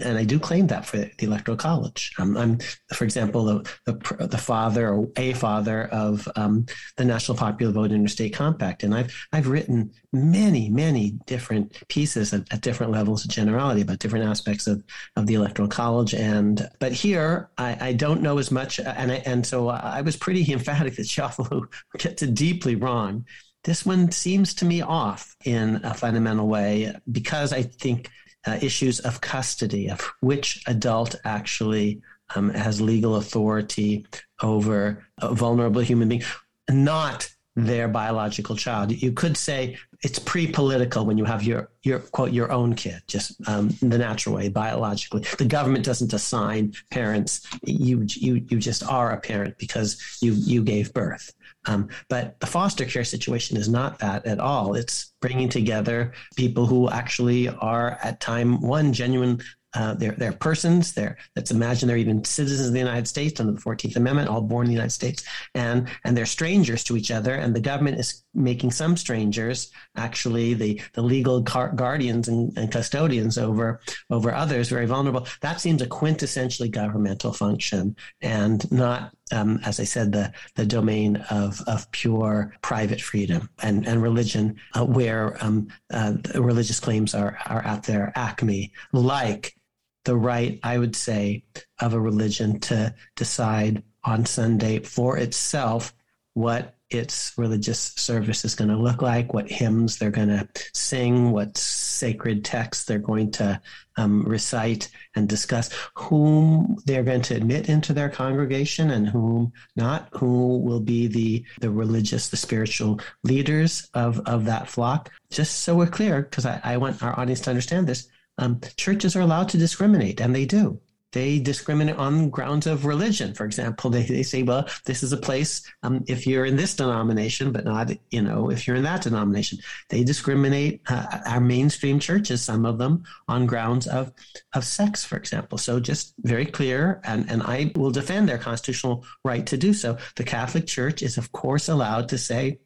and I do claim that for the Electoral College. Um, I'm, for example, the, the, the father or a father of um, the National Popular Vote Interstate Compact, and I've I've written many many different pieces at, at, different levels of generality about different aspects of, of the Electoral College. And but here I, I don't know as much, and I, and so I was pretty emphatic that Chiafalo gets it deeply wrong. This one seems to me off in a fundamental way because I think uh, issues of custody, of which adult actually um, has legal authority over a vulnerable human being, not their biological child. You could say it's pre-political when you have your your quote your own kid, just um, the natural way, biologically. The government doesn't assign parents. You you you just are a parent because you you gave birth. Um, but the foster care situation is not that at all. It's bringing together people who actually are at time one genuine uh, they're, they're persons. They're, let's imagine they're even citizens of the United States under the 14th Amendment, all born in the United States. And, and they're strangers to each other. And the government is making some strangers actually the, the legal guardians and, and custodians over, over others, very vulnerable. That seems a quintessentially governmental function and not um, as I said, the, the domain of, of pure private freedom and, and religion, uh, where um, uh, religious claims are, are at their acme, like the right, I would say, of a religion to decide on Sunday for itself what its religious service is going to look like, what hymns they're going to sing, what sacred texts they're going to um, recite and discuss, whom they're going to admit into their congregation and whom not, who will be the, the religious, the spiritual leaders of, of that flock. Just so we're clear, because I, I want our audience to understand this, um, churches are allowed to discriminate, and they do. They discriminate on grounds of religion. For example, they, they say, well, this is a place um, if you're in this denomination, but not, you know, if you're in that denomination. They discriminate uh, our mainstream churches, some of them, on grounds of, of sex, for example. So just very clear, and, and I will defend their constitutional right to do so. The Catholic Church is, of course, allowed to say,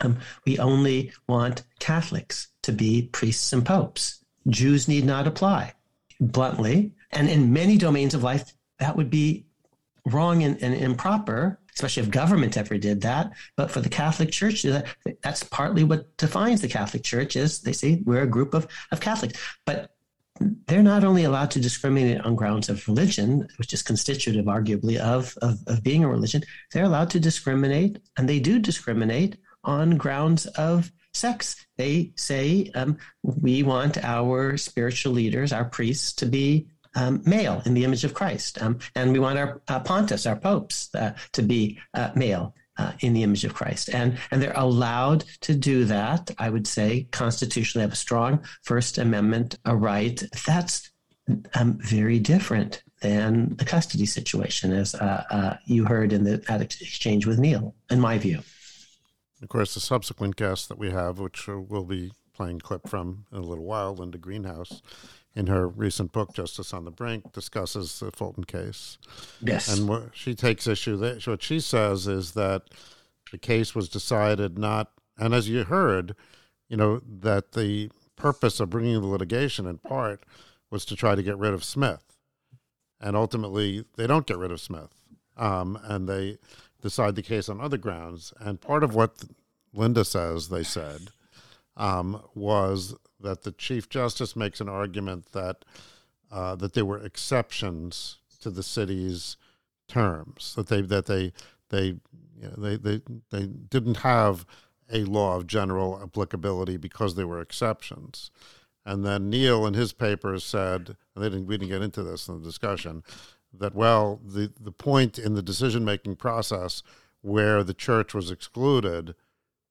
um, we only want Catholics to be priests and popes. Jews need not apply. Bluntly, and in many domains of life, that would be wrong and, and improper, especially if government ever did that. But for the Catholic Church, that's partly what defines the Catholic Church is they say we're a group of, of Catholics. But they're not only allowed to discriminate on grounds of religion, which is constitutive, arguably, of, of, of being a religion, they're allowed to discriminate, and they do discriminate on grounds of sex. They say um, we want our spiritual leaders, our priests, to be um, male in the image of Christ. Um, and we want our uh, pontiffs, our popes, uh, to be uh, male. Uh, in the image of Christ, and and they're allowed to do that. I would say constitutionally have a strong First Amendment right. That's um, very different than the custody situation, as uh, uh, you heard in the exchange with Neal. In my view, of course, the subsequent guest that we have, which we'll be playing clip from in a little while, Linda Greenhouse, in her recent book, Justice on the Brink, discusses the Fulton case. Yes. And what she takes issue that what she says is that the case was decided not, and as you heard, you know, that the purpose of bringing the litigation in part was to try to get rid of Smith. And ultimately, they don't get rid of Smith. Um, and they decide the case on other grounds. And part of what Linda says they said um, was that the Chief Justice makes an argument that uh, that there were exceptions to the city's terms that they that they they you know, they, they they didn't have a law of general applicability because there were exceptions. And then Neal in his paper said, and they didn't we didn't get into this in the discussion, that well the the point in the decision making process where the church was excluded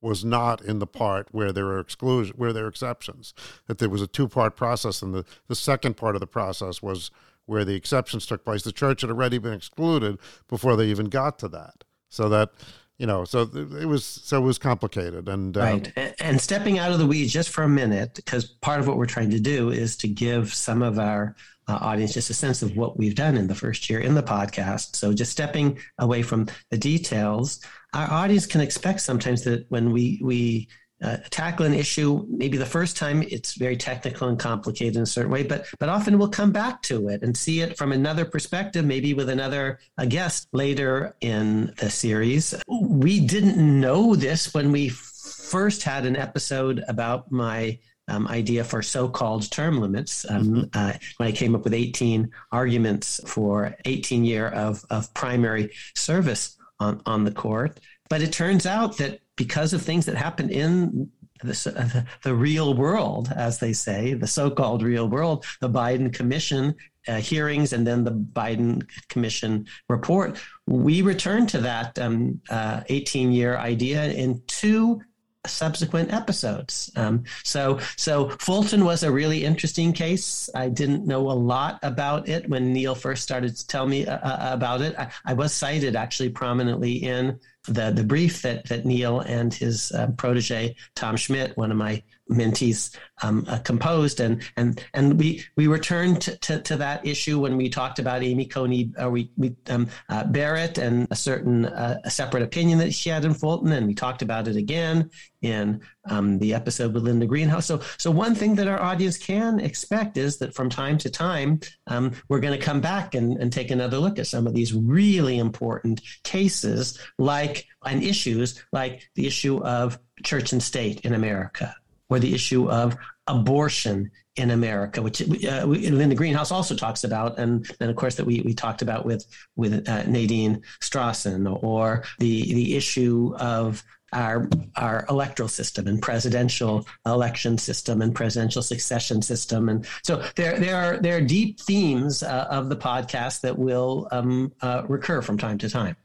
was not in the part where there were exclusion where there were exceptions. That there was a two part process and the, the second part of the process was where the exceptions took place. The church had already been excluded before they even got to that. So that you know so it was so it was complicated and um, and, and stepping out of the weeds just for a minute because part of what we're trying to do is to give some of our uh, audience just a sense of what we've done in the first year in the podcast. So, just stepping away from the details, our audience can expect sometimes that when we we uh, tackle an issue, maybe the first time it's very technical and complicated in a certain way, but but often we'll come back to it and see it from another perspective, maybe with another a guest later in the series. We didn't know this when we first had an episode about my um, idea for so-called term limits um, mm-hmm. uh, when I came up with 18 arguments for 18 year of, of primary service on, on the court. But it turns out that because of things that happened in the, uh, the real world, as they say, the so-called real world, the Biden Commission uh, hearings and then the Biden Commission report, we returned to that 18-year um, uh, idea in two subsequent episodes. Um, so, so Fulton was a really interesting case. I didn't know a lot about it when Neal first started to tell me uh, uh about it. I, I, was cited actually prominently in the the brief that that Neal and his uh, protege Tom Schmidt, one of my mentees, um, uh, composed, and and and we we returned to, to, to, that issue when we talked about Amy Coney, uh, we, we um, uh, Barrett, and a certain uh, a separate opinion that she had in Fulton, and we talked about it again in um, the episode with Linda Greenhouse. So so one thing that our audience can expect is that from time to time um, we're going to come back and, and take another look at some of these really important cases, like and issues like the issue of church and state in America or the issue of abortion in America, which uh, Linda Greenhouse also talks about, and then of course that we, we talked about with with uh, Nadine Strossen, or the the issue of our our electoral system and presidential election system and presidential succession system, and so there there are there are deep themes uh, of the podcast that will um, uh, recur from time to time.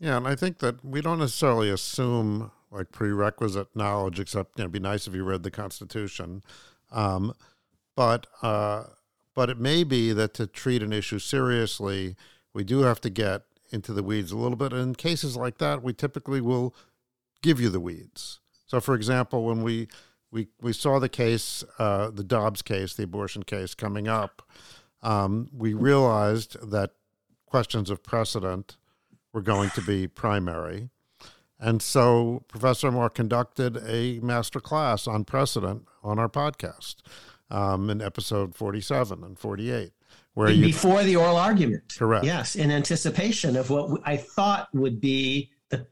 Yeah, and I think that we don't necessarily assume like prerequisite knowledge, except you know, it'd be nice if you read the Constitution. Um, but uh, But it may be that to treat an issue seriously, we do have to get into the weeds a little bit. And in cases like that, we typically will give you the weeds. So, for example, when we we, we saw the case, uh, the Dobbs case, the abortion case coming up, um, we realized that questions of precedent were going to be primary. And so Professor Moore conducted a master class on precedent on our podcast um, in episode 47 and 48. Where you, Before the oral argument. Correct. Yes, in anticipation of what I thought would be the,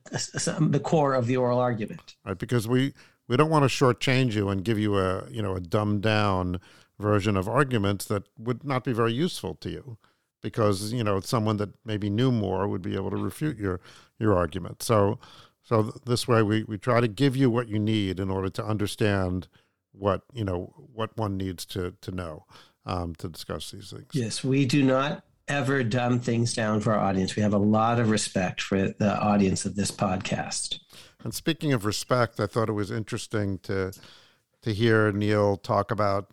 the core of the oral argument. Right, because we, we don't want to shortchange you and give you a, you know, a dumbed down version of arguments that would not be very useful to you because you know someone that maybe knew more would be able to refute your your argument. So so this way we, we try to give you what you need in order to understand what you know what one needs to to know um, to discuss these things. Yes, we do not ever dumb things down for our audience. We have a lot of respect for the audience of this podcast. And speaking of respect, I thought it was interesting to to hear Neal talk about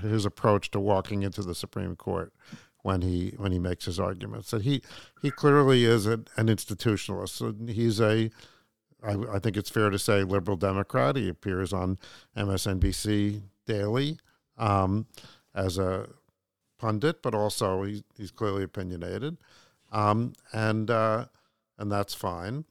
his approach to walking into the Supreme Court when he when he makes his arguments. That he he clearly is a, an institutionalist. He's a I, I think it's fair to say liberal Democrat. He appears on MSNBC daily um, as a pundit, but also he's, he's clearly opinionated, um, and uh, and that's fine.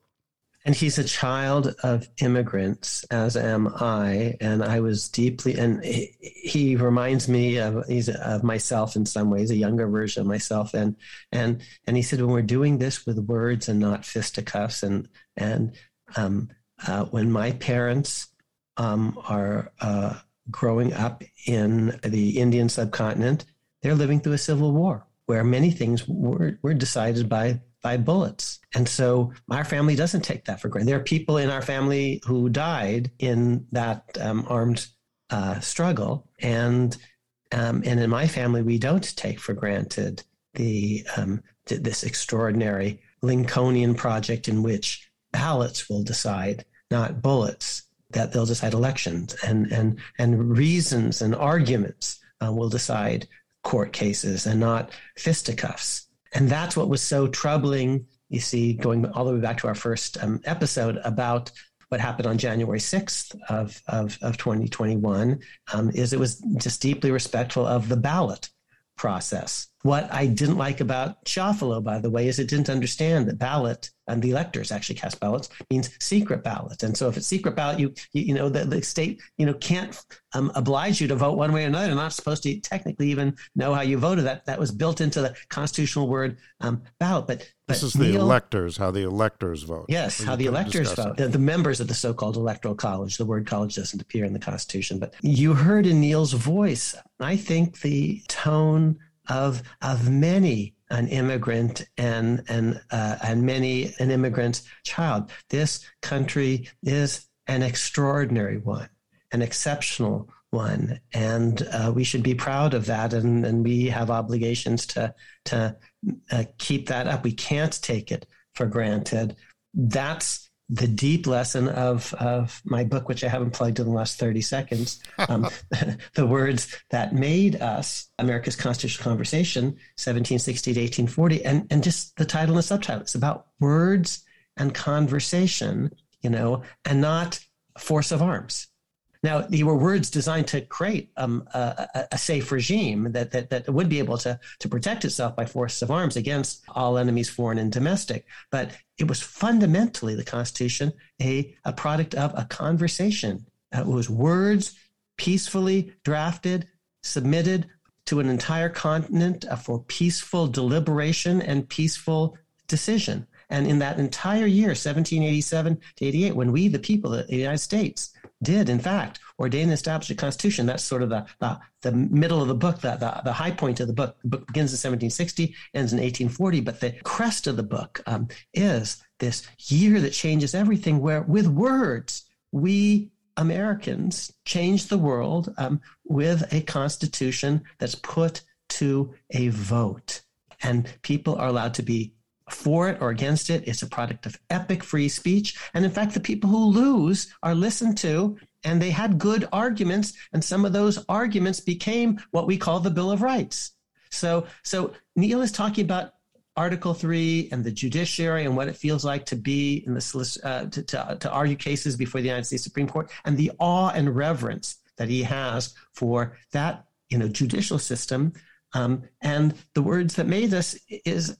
And he's a child of immigrants, as am I. And I was deeply, and he, he reminds me of he's of myself in some ways, a younger version of myself. And and and he said, when we're doing this with words and not fisticuffs, and and um, uh, when my parents um, are uh, growing up in the Indian subcontinent, they're living through a civil war where many things were, were decided by by bullets. And so our family doesn't take that for granted. There are people in our family who died in that um, armed uh, struggle, and um, and in my family, we don't take for granted the um, this extraordinary Lincolnian project in which ballots will decide, not bullets. That they'll decide elections, and and and reasons and arguments uh, will decide court cases, and not fisticuffs. And that's what was so troubling, you see, going all the way back to our first um, episode about what happened on January 6th of, of, of 2021, um, is it was just deeply respectful of the ballot process. What I didn't like about Chiafalo, by the way, is it didn't understand that ballot and the electors actually cast ballots means secret ballot. And so if it's secret ballot, you you, you know the, the state you know can't um, oblige you to vote one way or another. They're not supposed to technically even know how you voted. That that was built into the constitutional word um, ballot. But, but this is the electors, how the electors vote. Yes, how the electors vote. The, the, members of the so-called electoral college. The word college doesn't appear in the Constitution, but you heard in Neal's voice. I think the tone of of many an immigrant and and uh, and many an immigrant's child. This country is an extraordinary one, an exceptional one, and uh, we should be proud of that. And, and we have obligations to to uh, keep that up. We can't take it for granted. That's the deep lesson of, of my book, which I haven't plugged in the last 30 seconds, um, the words that made us America's Constitutional Conversation, 1760 to 1840, and, and just the title and the subtitle. It's about words and conversation, you know, and not force of arms. Now, they were words designed to create um, a, a, safe regime that, that, that would be able to, to protect itself by force of arms against all enemies, foreign and domestic. But it was fundamentally the Constitution a, a product of a conversation. Uh, it was words peacefully drafted, submitted to an entire continent uh, for peaceful deliberation and peaceful decision. And in that entire year, 1787 to 88, when we, the people of the United States, did, in fact, ordain and establish a constitution. That's sort of the, the, the middle of the book, the, the, the, high point of the book. The book begins in 1760, ends in 1840, but the crest of the book um, is this year that changes everything, where with words, we Americans change the world um, with a constitution that's put to a vote. And people are allowed to be for it or against it. It's a product of epic free speech. And in fact, the people who lose are listened to and they had good arguments, and some of those arguments became what we call the Bill of Rights. So, so Neal is talking about Article Three and the judiciary and what it feels like to be in the uh, to, to, to argue cases before the United States Supreme Court, and the awe and reverence that he has for that you know judicial system. Um, and the words that made us is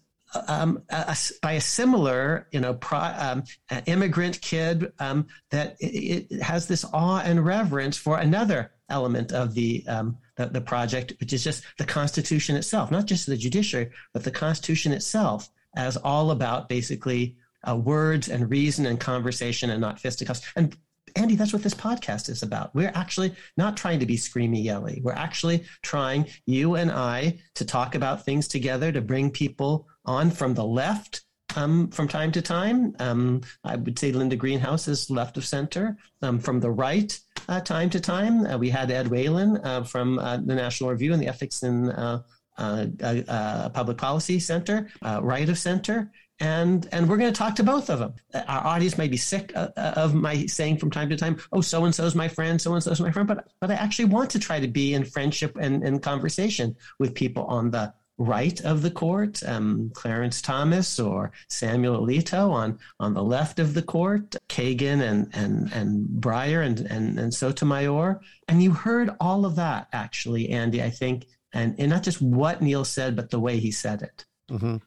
um, a, by a similar, you know, pro, um, immigrant kid um, that it, it, has this awe and reverence for another element of the, um, the, the project, which is just the Constitution itself, not just the judiciary, but the Constitution itself, as all about basically uh, words and reason and conversation and not fisticuffs. And Andy, that's what this podcast is about. We're actually not trying to be screamy yelly. We're actually trying, you and I, to talk about things together to bring people on from the left um, from time to time. Um, I would say Linda Greenhouse is left of center. Um, from the right, uh, time to time, uh, we had Ed Whelan uh, from uh, the National Review and the Ethics in uh, uh, Public Policy Center, right of center and and we're going to talk to both of them. Our audience may be sick uh, uh, of my saying from time to time, "Oh, so and so is my friend, so and so is my friend," but but I actually want to try to be in friendship and, and conversation with people on the right of the court, um, Clarence Thomas or Samuel Alito on on the left of the court, Kagan and and and Breyer and and, and Sotomayor, and you heard all of that actually, Andy. I think, and and not just what Neal said, but the way he said it. Mm-hmm.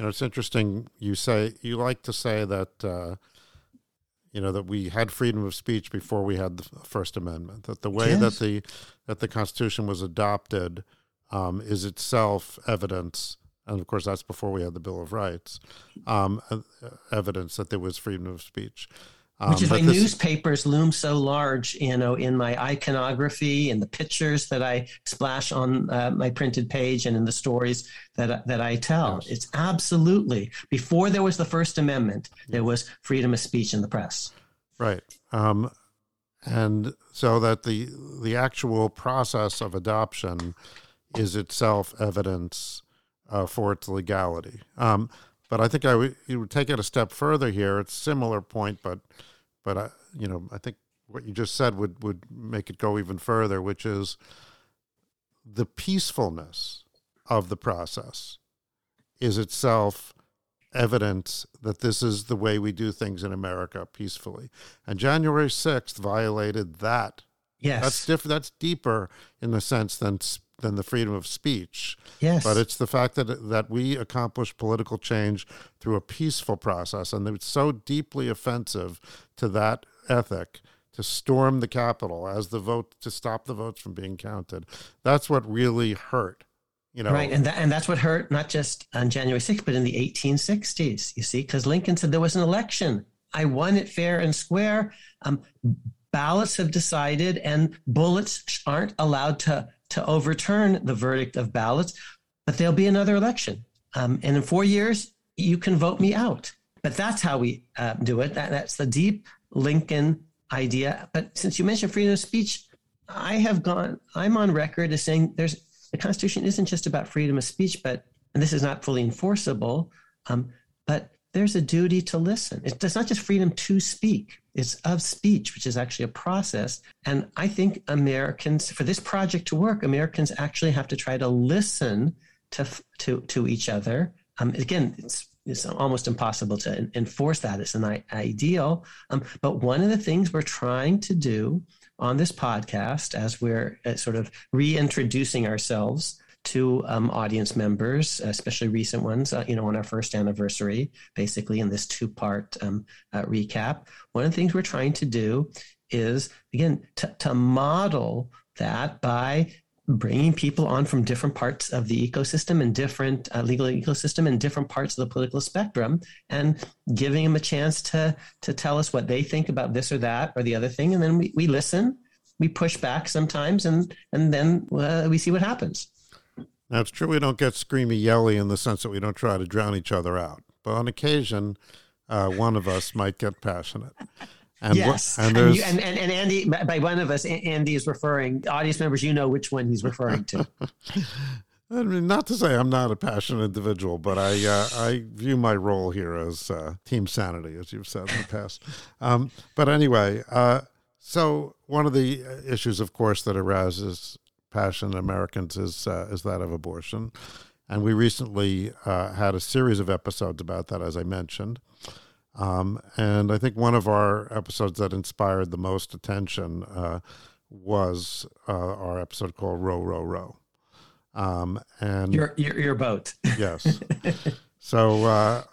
You know, it's interesting. You say you like to say that uh, you know that we had freedom of speech before we had the First Amendment. That the way yes. that the that the Constitution was adopted um, is itself evidence, and of course that's before we had the Bill of Rights. Um, evidence that there was freedom of speech. Um, Which is why this, newspapers loom so large, you know, in my iconography and the pictures that I splash on uh, my printed page and in the stories that that I tell. Yes. It's absolutely before there was the First Amendment, there was freedom of speech in the press. Right, um, and so that the the actual process of adoption is itself evidence uh, for its legality. Um, but I think I would, you would take it a step further here. It's a similar point, but but I, you know, I think what you just said would would make it go even further, which is the peacefulness of the process is itself evidence that this is the way we do things in America peacefully. And January 6th violated that. Yes. That's different that's deeper in the sense than than the freedom of speech. Yes. But it's the fact that that we accomplish political change through a peaceful process, and it's so deeply offensive to that ethic to storm the Capitol as the vote to stop the votes from being counted. That's what really hurt. You know, right, and that, and that's what hurt not just on January 6th, but in the 1860s. You see, because Lincoln said there was an election. I won it fair and square. Um, ballots have decided, and bullets aren't allowed to to overturn the verdict of ballots, but there'll be another election. Um, and in four years, you can vote me out. But that's how we uh, do it. That, that's the deep Lincoln idea. But since you mentioned freedom of speech, I have gone, I'm on record as saying there's the Constitution isn't just about freedom of speech, but, and this is not fully enforceable, um, but there's a duty to listen. It's not just freedom to speak, it's of speech, which is actually a process. And I think Americans, for this project to work, Americans actually have to try to listen to, to, to each other. Um, again, it's, it's almost impossible to enforce that. It's an ideal. Um, but one of the things we're trying to do on this podcast, as we're uh, sort of reintroducing ourselves to um, audience members, especially recent ones, uh, you know, on our first anniversary, basically in this two part um, uh, recap. One of the things we're trying to do is, again, to, to model that by bringing people on from different parts of the ecosystem and different uh, legal ecosystem and different parts of the political spectrum and giving them a chance to to tell us what they think about this or that or the other thing and then we, we listen we push back sometimes and and then uh, we see what happens now, it's true we don't get screamy yelly in the sense that we don't try to drown each other out, but on occasion, uh, one of us might get passionate. And yes, and, and, you, and, and, and, Andy, by one of us, Andy is referring. Audience members, you know which one he's referring to. I mean, not to say I'm not a passionate individual, but I uh, I view my role here as uh, team sanity, as you've said in the past. Um, but anyway, uh, So one of the uh, issues, of course, that arouses passion in Americans is uh, is that of abortion, and we recently uh, had a series of episodes about that, as I mentioned. Um, and I think one of our episodes that inspired the most attention uh, was uh, our episode called "Roe, Roe, Roe." Um, and your, your your boat. yes. So uh,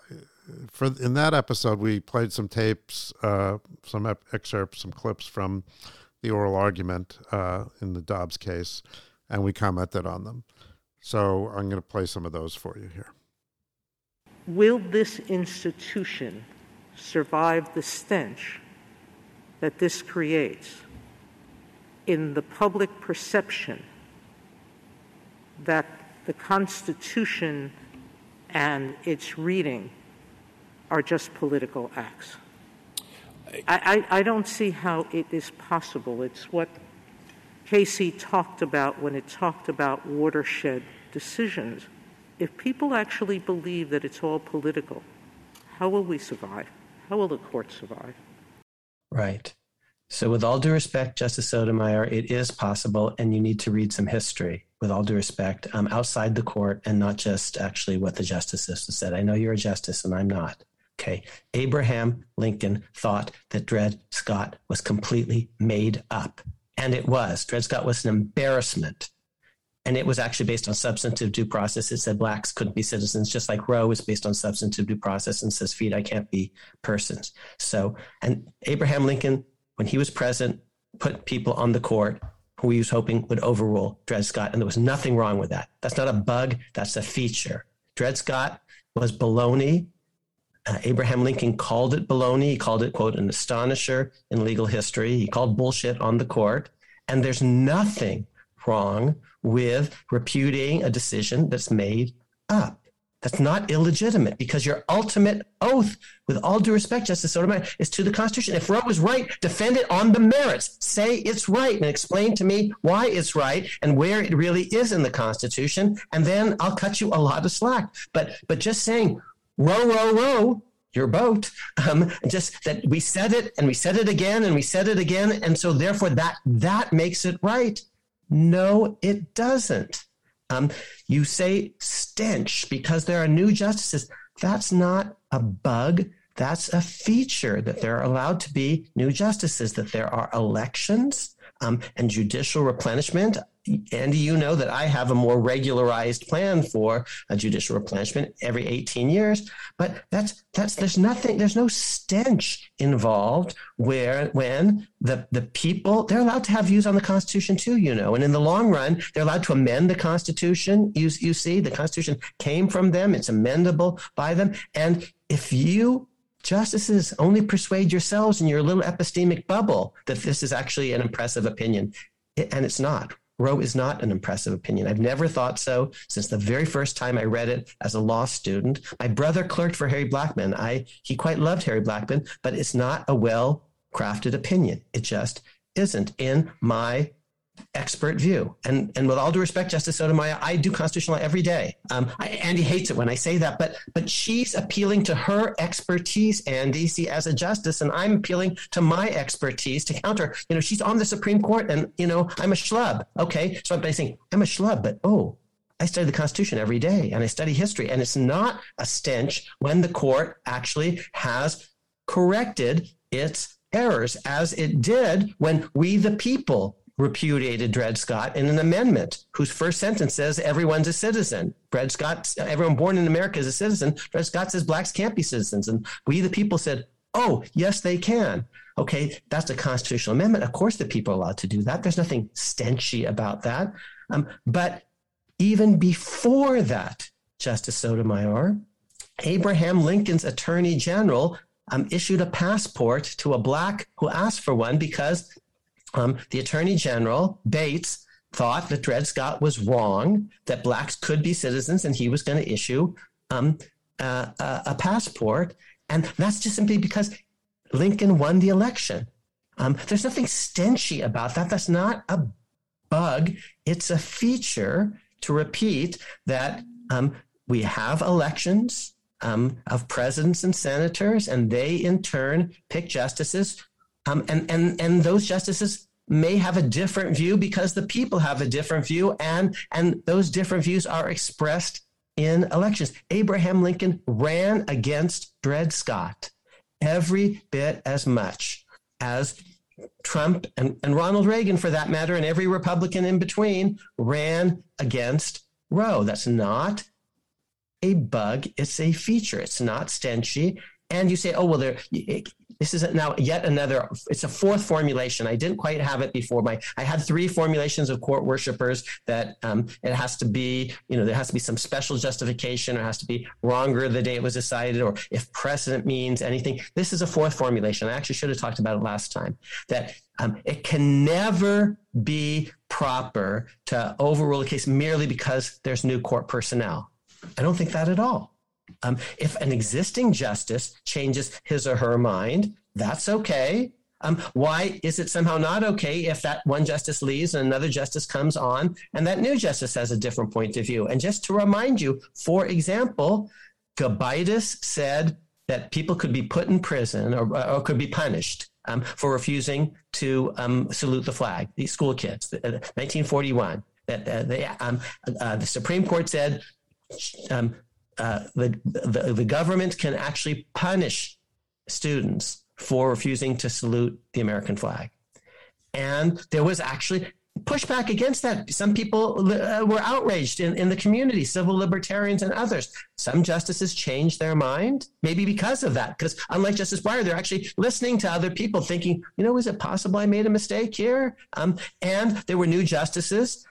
for in that episode, we played some tapes, uh, some ep- excerpts, some clips from the oral argument uh, in the Dobbs case, and we commented on them. So I'm going to play some of those for you here. Will this institution survive the stench that this creates in the public perception that the Constitution and its reading are just political acts? I, I, don't see how it is possible. It's what Casey talked about when it talked about watershed decisions. If people actually believe that it's all political, how will we survive? How will the court survive? Right. So, with all due respect, Justice Sotomayor, it is possible, and you need to read some history, with all due respect, um, outside the court and not just actually what the justices said. I know you're a justice, and I'm not. Okay. Abraham Lincoln thought that Dred Scott was completely made up. And it was. Dred Scott was an embarrassment. And it was actually based on substantive due process. It said blacks couldn't be citizens, just like Roe is based on substantive due process and says feet, I can't be persons. So, and Abraham Lincoln, when he was president, put people on the court who he was hoping would overrule Dred Scott. And there was nothing wrong with that. That's not a bug, that's a feature. Dred Scott was baloney uh, Abraham Lincoln called it baloney. He called it, quote, an astonisher in legal history. He called bullshit on the court. And there's nothing wrong with repudiating a decision that's made up. That's not illegitimate because your ultimate oath, with all due respect, Justice Sotomayor, is to the Constitution. If Roe was right, defend it on the merits. Say it's right and explain to me why it's right and where it really is in the Constitution, and then I'll cut you a lot of slack. But but just saying row, row, row your boat. Um, just that we said it and we said it again and we said it again. And so therefore that, that makes it right. No, it doesn't. Um, you say stench because there are new justices. That's not a bug. That's a feature that there are allowed to be new justices, that there are elections um, and judicial replenishment. Andy, you know that I have a more regularized plan for a judicial replenishment every 18 years, but that's that's there's nothing there's no stench involved where when the the people they're allowed to have views on the Constitution too, you know, and in the long run they're allowed to amend the Constitution. You you see, the Constitution came from them; it's amendable by them, and if you justices only persuade yourselves in your little epistemic bubble that this is actually an impressive opinion, and it's not. Roe is not an impressive opinion. I've never thought so since the very first time I read it as a law student. My brother clerked for Harry Blackmun. I he quite loved Harry Blackmun, but it's not a well crafted opinion. It just isn't in my expert view. And and with all due respect, Justice Sotomayor, I do constitutional law every day. Um, I, Andy hates it when I say that, but but she's appealing to her expertise, Andy, see, as a justice, and I'm appealing to my expertise to counter. You know, she's on the Supreme Court, and you know, I'm a schlub. Okay, so I'm saying I'm a schlub, but oh. I study the Constitution every day and I study history, and it's not a stench when the court actually has corrected its errors, as it did when we, the people, repudiated Dred Scott in an amendment whose first sentence says everyone's a citizen. Dred Scott, everyone born in America is a citizen. Dred Scott says blacks can't be citizens. And we, the people, said, oh, yes, they can. Okay, that's a constitutional amendment. Of course, the people are allowed to do that. There's nothing stenchy about that. Um, but even before that, Justice Sotomayor, Abraham Lincoln's attorney general um, issued a passport to a black who asked for one because um, the Attorney General, Bates, thought that Dred Scott was wrong, that blacks could be citizens, and he was going to issue um, uh, a, a, passport. And that's just simply because Lincoln won the election. Um, there's nothing stenchy about that. That's not a bug, it's a feature to repeat that um, we have elections. Um, of presidents and senators, and they in turn pick justices Um, and, and, and those justices may have a different view because the people have a different view and, and those different views are expressed in elections. Abraham Lincoln ran against Dred Scott every bit as much as Trump and, and Ronald Reagan, for that matter, and every Republican in between ran against Roe. That's not a bug, it's a feature. It's not stenchy. And you say, oh, well, there, this is now yet another, it's a fourth formulation. I didn't quite have it before. My, I had three formulations of court worshipers that um, it has to be, you know, there has to be some special justification or has to be wronger the day it was decided or if precedent means anything. This is a fourth formulation. I actually should have talked about it last time that um, it can never be proper to overrule a case merely because there's new court personnel. I don't think that at all. Um, if an existing justice changes his or her mind, that's okay. Um, why is it somehow not okay if that one justice leaves and another justice comes on and that new justice has a different point of view? And just to remind you, for example, Gobitis said that people could be put in prison or, or could be punished um, for refusing to um, salute the flag, these school kids, 1941. That uh, they, um, uh, the Supreme Court said um, uh, the, the, the government can actually punish students for refusing to salute the American flag. And there was actually pushback against that. Some people uh, were outraged in, in the community, civil libertarians and others. Some justices changed their mind, maybe because of that. Because unlike Justice Breyer, they're actually listening to other people, thinking, you know, is it possible I made a mistake here? Um, and there were new justices.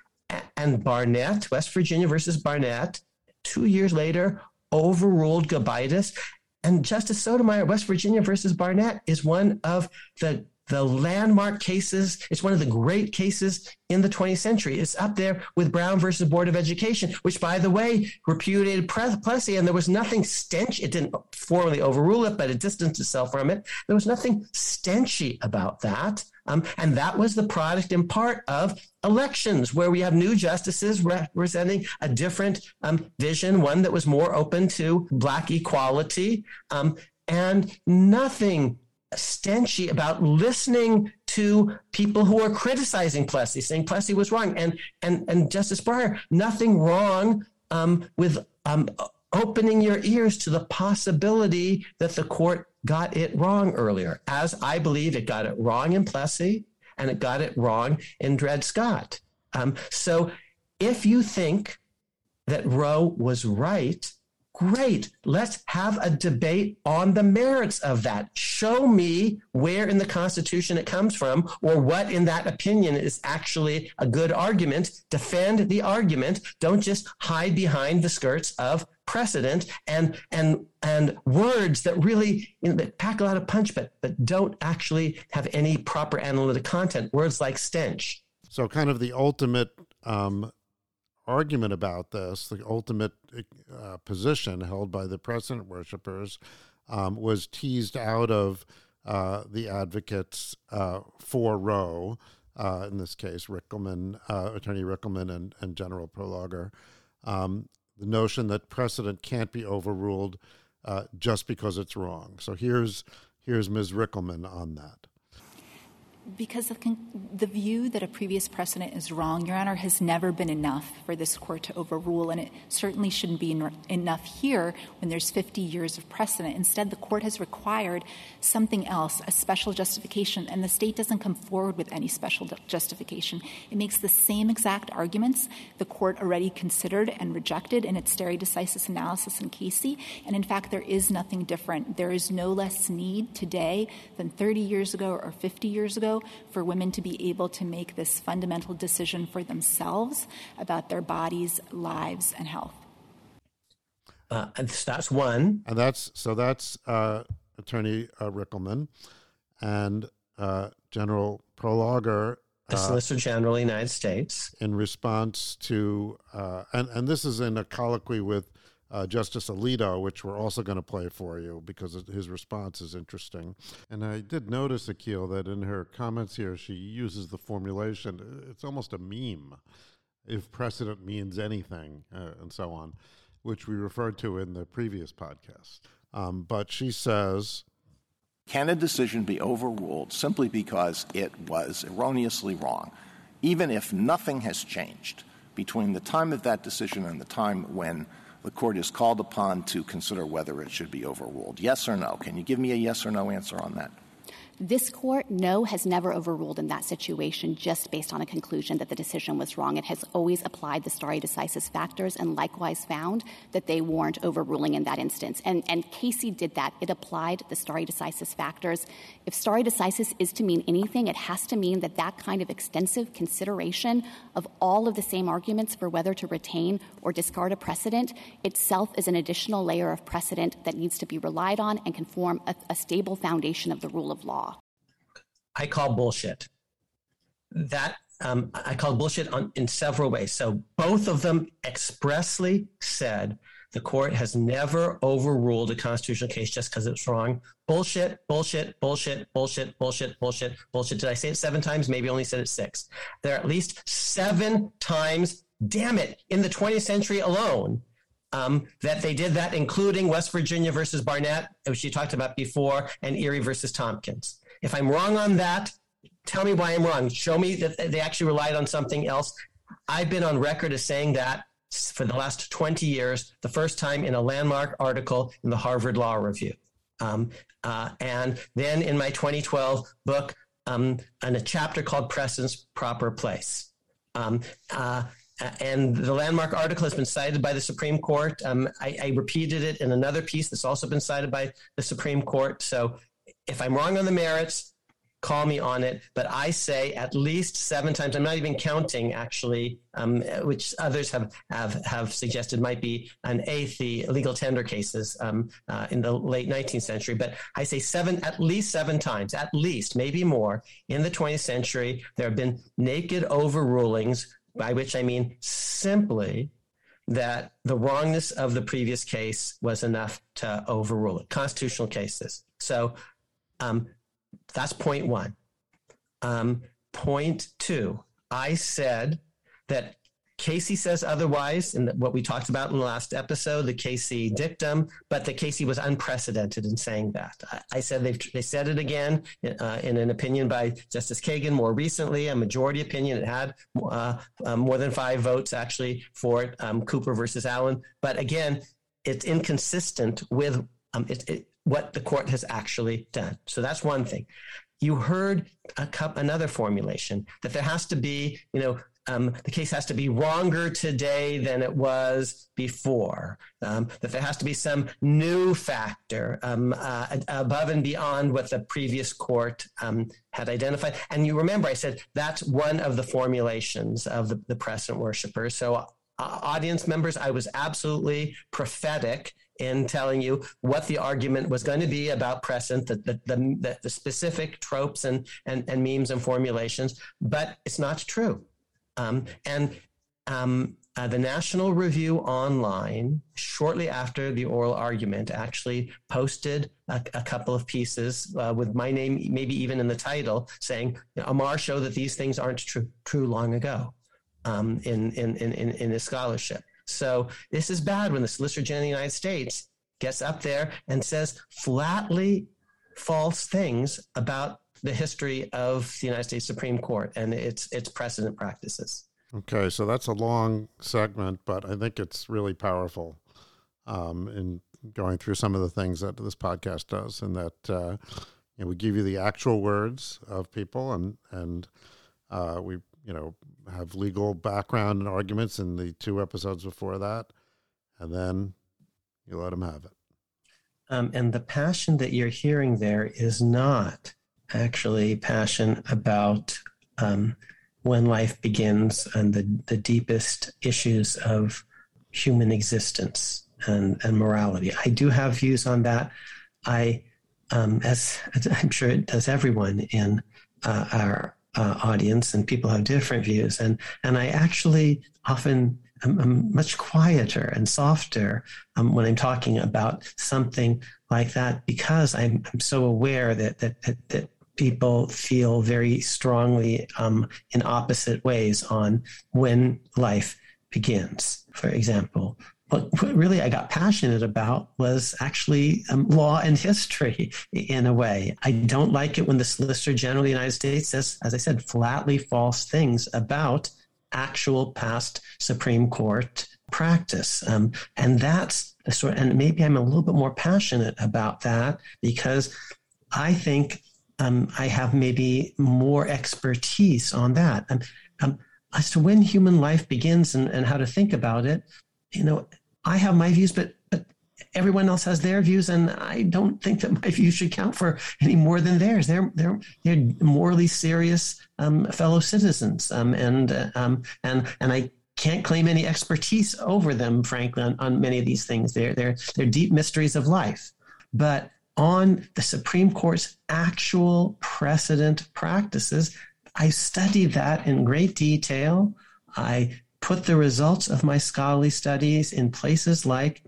And Barnette, West Virginia versus Barnette, two years later, overruled Gobitis. And Justice Sotomayor, West Virginia versus Barnette, is one of the the landmark cases. It's one of the great cases in the 20th century. It's up there with Brown versus Board of Education, which, by the way, repudiated Plessy, and there was nothing stench. It didn't formally overrule it, but it distanced itself from it. There was nothing stenchy about that. Um, and that was the product in part of elections where we have new justices representing a different um, vision, one that was more open to Black equality, um, and nothing stenchy about listening to people who are criticizing Plessy, saying Plessy was wrong. And, and, and Justice Breyer, nothing wrong um, with um, opening your ears to the possibility that the court got it wrong earlier, as I believe it got it wrong in Plessy and it got it wrong in Dred Scott. Um, so if you think that Roe was right, great. Let's have a debate on the merits of that. Show me where in the Constitution it comes from or what in that opinion is actually a good argument. Defend the argument. Don't just hide behind the skirts of precedent and and and words that really you know, that pack a lot of punch but but don't actually have any proper analytic content words like stench so kind of the ultimate um, argument about this the ultimate uh, position held by the precedent worshippers um, was teased out of uh, the advocates uh, for Roe, uh, in this case, Rikelman, uh, Attorney Rikelman and, and General Prelogar. Um, the notion that precedent can't be overruled just because it's wrong. So here's here's Ms. Rikelman on that because the, the, view that a previous precedent is wrong, Your Honor, has never been enough for this court to overrule, and it certainly shouldn't be en- enough here when there's 50 years of precedent. Instead, the court has required something else, a special justification, and the state doesn't come forward with any special justification. It makes the same exact arguments the court already considered and rejected in its stare decisis analysis in Casey, and in fact, there is nothing different. There is no less need today than 30 years ago or 50 years ago for women to be able to make this fundamental decision for themselves about their bodies, lives, and health. Uh, and that's one. And that's so that's uh, Attorney uh, Rikelman and uh, General Prelogar. The Solicitor General of the United States. In response to, uh, and, and this is in a colloquy with uh, Justice Alito, which we're also going to play for you because his response is interesting. And I did notice, Akhil, that in her comments here, she uses the formulation, it's almost a meme, if precedent means anything, uh, and so on, which we referred to in the previous podcast. Um, but she says, Can a decision be overruled simply because it was erroneously wrong, even if nothing has changed between the time of that decision and the time when the court is called upon to consider whether it should be overruled? Yes or no? Can you give me a yes or no answer on that? This court, no, has never overruled in that situation just based on a conclusion that the decision was wrong. It has always applied the stare decisis factors and likewise found that they warrant overruling in that instance. And, and Casey did that. It applied the stare decisis factors. If stare decisis is to mean anything, it has to mean that that kind of extensive consideration of all of the same arguments for whether to retain or discard a precedent itself is an additional layer of precedent that needs to be relied on and can form a, a stable foundation of the rule of law. I call bullshit. That um, I call bullshit on, in several ways. So both of them expressly said the court has never overruled a constitutional case just because it's wrong. Bullshit, bullshit, bullshit, bullshit, bullshit, bullshit, bullshit. Did I say it seven times? Maybe only said it six. There are at least seven times, damn it, in the 20th century alone. Um, that they did that, including West Virginia versus Barnette, which you talked about before, and Erie versus Tompkins. If I'm wrong on that, tell me why I'm wrong. Show me that they actually relied on something else. I've been on record as saying that for the last 20 years, the first time in a landmark article in the Harvard Law Review. Um, uh, and then in my 2012 book, um, in a chapter called Precedent's Proper Place. Um, uh, and the landmark article has been cited by the Supreme Court. Um, I, I, repeated it in another piece that's also been cited by the Supreme Court. So if I'm wrong on the merits, call me on it. But I say at least seven times. I'm not even counting actually, um, which others have, have have suggested might be an eighth the legal tender cases um, uh, in the late 19th century. But I say seven, at least seven times, at least maybe more in the 20th century. There have been naked overrulings, by which I mean simply that the wrongness of the previous case was enough to overrule it. Constitutional cases. So um, that's point one. Um, point two, I said that Casey says otherwise in what we talked about in the last episode, the Casey dictum, but the Casey was unprecedented in saying that. I, I said they they said it again uh, in an opinion by Justice Kagan more recently, a majority opinion. It had uh, um, more than five votes actually for it, um, Cooper versus Allen. But again, it's inconsistent with um, it, it, what the court has actually done. So that's one thing. You heard a cup, another formulation that there has to be, you know, um, the case has to be wronger today than it was before. Um, that there has to be some new factor um, uh, above and beyond what the previous court um, had identified. And you remember, I said that's one of the formulations of the, the precedent worshippers. So, audience members, I was absolutely prophetic in telling you what the argument was going to be about present, the, the, the, the specific tropes and, and, and memes and formulations, but it's not true. Um, and um, uh, the National Review Online, shortly after the oral argument, actually posted a, a couple of pieces uh, with my name, maybe even in the title, saying Amar showed that these things aren't true, true long ago um, in, in, in, in his scholarship. So this is bad when the Solicitor General of the United States gets up there and says flatly false things about the history of the United States Supreme Court and its its precedent practices. Okay, so that's a long segment, but I think it's really powerful um, in going through some of the things that this podcast does, and that uh, you know, we give you the actual words of people, and and uh, we you know have legal background and arguments in the two episodes before that, and then you let them have it. Um, and the passion that you're hearing there is not actually passion about um, when life begins and the, the deepest issues of human existence and, and morality. I do have views on that. I, um, as, as I'm sure it does everyone in uh, our uh, audience, and people have different views. And and I actually often am, am much quieter and softer um, when I'm talking about something like that because I'm, I'm so aware that that, that, that people feel very strongly um, in opposite ways on when life begins. For example, what, what really I got passionate about was actually um, law and history in a way. I don't like it when the Solicitor General of the United States says, as I said, flatly false things about actual past Supreme Court practice. Um, and that's the sort, and maybe I'm a little bit more passionate about that because I think um, I have maybe more expertise on that. Um, um, as to when human life begins and, and how to think about it, you know, I have my views, but, but everyone else has their views, and I don't think that my views should count for any more than theirs. They're they're they're morally serious um, fellow citizens, um, and uh, um, and and I can't claim any expertise over them, frankly, on, on many of these things. They're they're they're deep mysteries of life, but on the Supreme Court's actual precedent practices, I studied that in great detail. I put the results of my scholarly studies in places like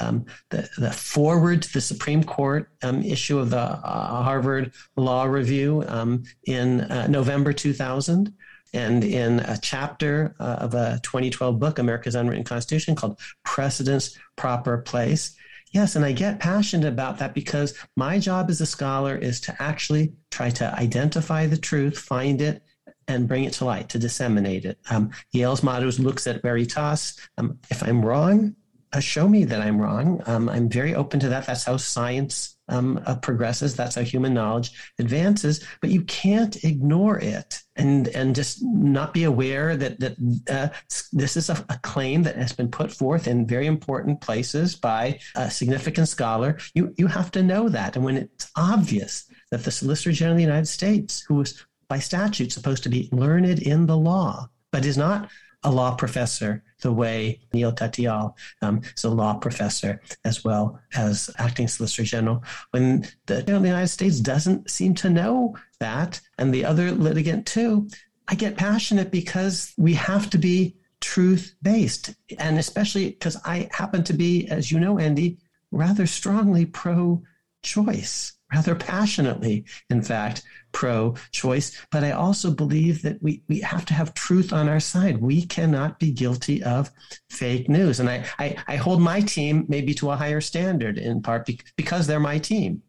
um, the, the forward to the Supreme Court um, issue of the uh, Harvard Law Review um, in uh, November 2000, and in a chapter uh, of a 2012 book, America's Unwritten Constitution, called Precedent's Proper Place. Yes, and I get passionate about that because my job as a scholar is to actually try to identify the truth, find it, and bring it to light, to disseminate it. Um, Yale's motto is lux et veritas. Um, if I'm wrong, uh, show me that I'm wrong. Um, I'm very open to that. That's how science um, uh, progresses. That's how human knowledge advances. But you can't ignore it and and just not be aware that that uh, this is a, a, claim that has been put forth in very important places by a significant scholar. You you have to know that, and when it's obvious that the Solicitor General of the United States, who is by statute supposed to be learned in the law, but is not a law professor the way Neal Katyal um, is a law professor as well as acting Solicitor General. When the, you know, the United States doesn't seem to know that, and the other litigant too, I get passionate because we have to be truth based. And especially because I happen to be, as you know, Andy, rather strongly pro choice rather passionately, in fact, pro choice. But I also believe that we, we have to have truth on our side. We cannot be guilty of fake news. And I, I, I hold my team maybe to a higher standard in part because they're my team.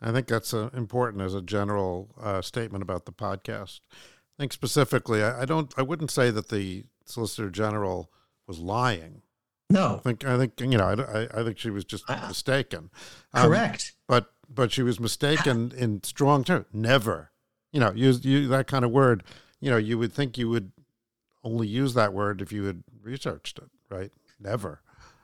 I think that's uh, important as a general uh, statement about the podcast. I think specifically, I, I don't, I wouldn't say that the Solicitor General was lying. No, I think I think you know I, I think she was just mistaken. Um, correct. But but she was mistaken in strong terms. Never, you know, use you that kind of word. You know, you would think you would only use that word if you had researched it, right? Never.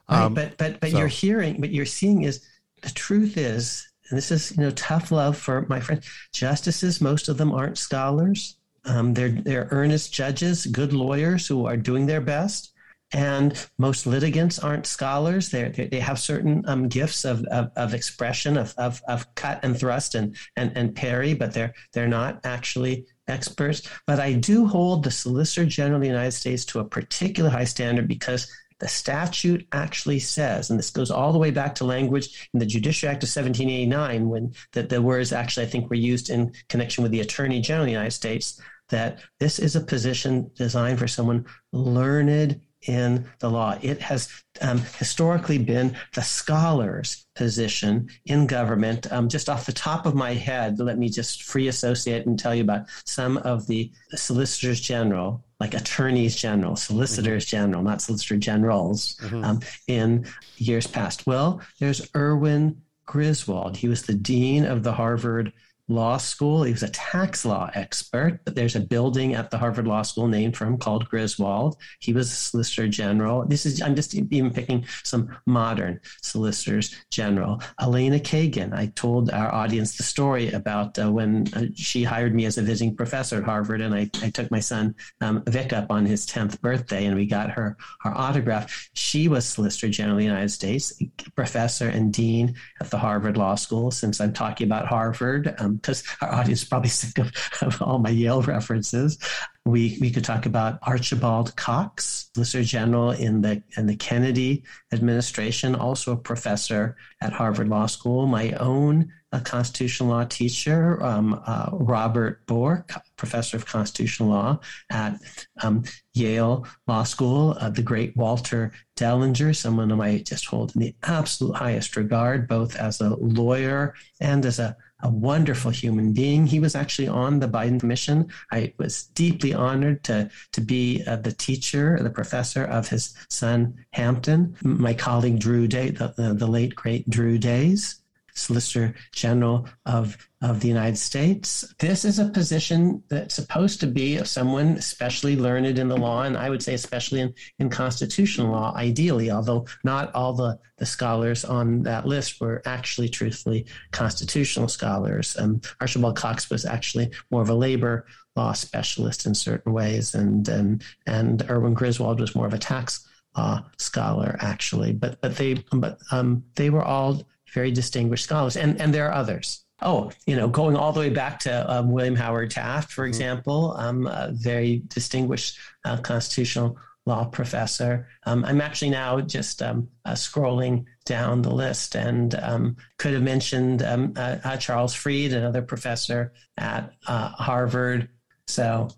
Right, um, but but but so. you're hearing, but you're seeing is the truth is, and this is you know tough love for my friends. Justices, most of them aren't scholars. Um, they're they're earnest judges, good lawyers who are doing their best and most litigants aren't scholars. They're, they have certain um, gifts of, of, of, expression, of, of, of cut and thrust and, and, and parry, but they're, they're not actually experts. But I do hold the Solicitor General of the United States to a particular high standard because the statute actually says, and this goes all the way back to language in the Judiciary Act of 1789, when the, the words actually, I think, were used in connection with the Attorney General of the United States, that this is a position designed for someone learned in the law. It has um, historically been the scholar's position in government. Um, just off the top of my head, let me just free associate and tell you about some of the solicitors general, like attorneys general, solicitors mm-hmm. general, not solicitor generals, mm-hmm. um, in years past. Well, there's Erwin Griswold. He was the dean of the Harvard law school. He was a tax law expert. There's a building at the Harvard Law School named for him called Griswold. He was a Solicitor General. This is I'm just even picking some modern Solicitors General. Elena Kagan. I told our audience the story about uh, when uh, she hired me as a visiting professor at Harvard, and I, I took my son um, Vic up on his 10th birthday, and we got her her autograph. She was Solicitor General of the United States, professor and dean at the Harvard Law School. Since I'm talking about Harvard. Um, because our audience probably sick of, of all my Yale references. We we could talk about Archibald Cox, Solicitor General in the in the Kennedy administration, also a professor at Harvard Law School. My own a constitutional law teacher, um, uh, Robert Bork, professor of constitutional law at um, Yale Law School, uh, the great Walter Dellinger, someone whom I just hold in the absolute highest regard, both as a lawyer and as a a wonderful human being. He was actually on the Biden commission. I was deeply honored to, to be uh, the teacher, the professor of his son, Hampton. My colleague, Drew Day, the, the, the late, great Drew Days, Solicitor General of, of the United States. This is a position that's supposed to be of someone especially learned in the law, and I would say especially in, in constitutional law, ideally, although not all the, the scholars on that list were actually truthfully constitutional scholars. Um, Archibald Cox was actually more of a labor law specialist in certain ways, and and, and Erwin Griswold was more of a tax law scholar actually but but they but um, they were all very distinguished scholars, and and there are others. Oh, you know, going all the way back to um, William Howard Taft, for mm-hmm. example, um, a very distinguished uh, constitutional law professor. Um, I'm actually now just um, uh, scrolling down the list and um, could have mentioned um, uh, uh, Charles Fried, another professor at uh, Harvard. So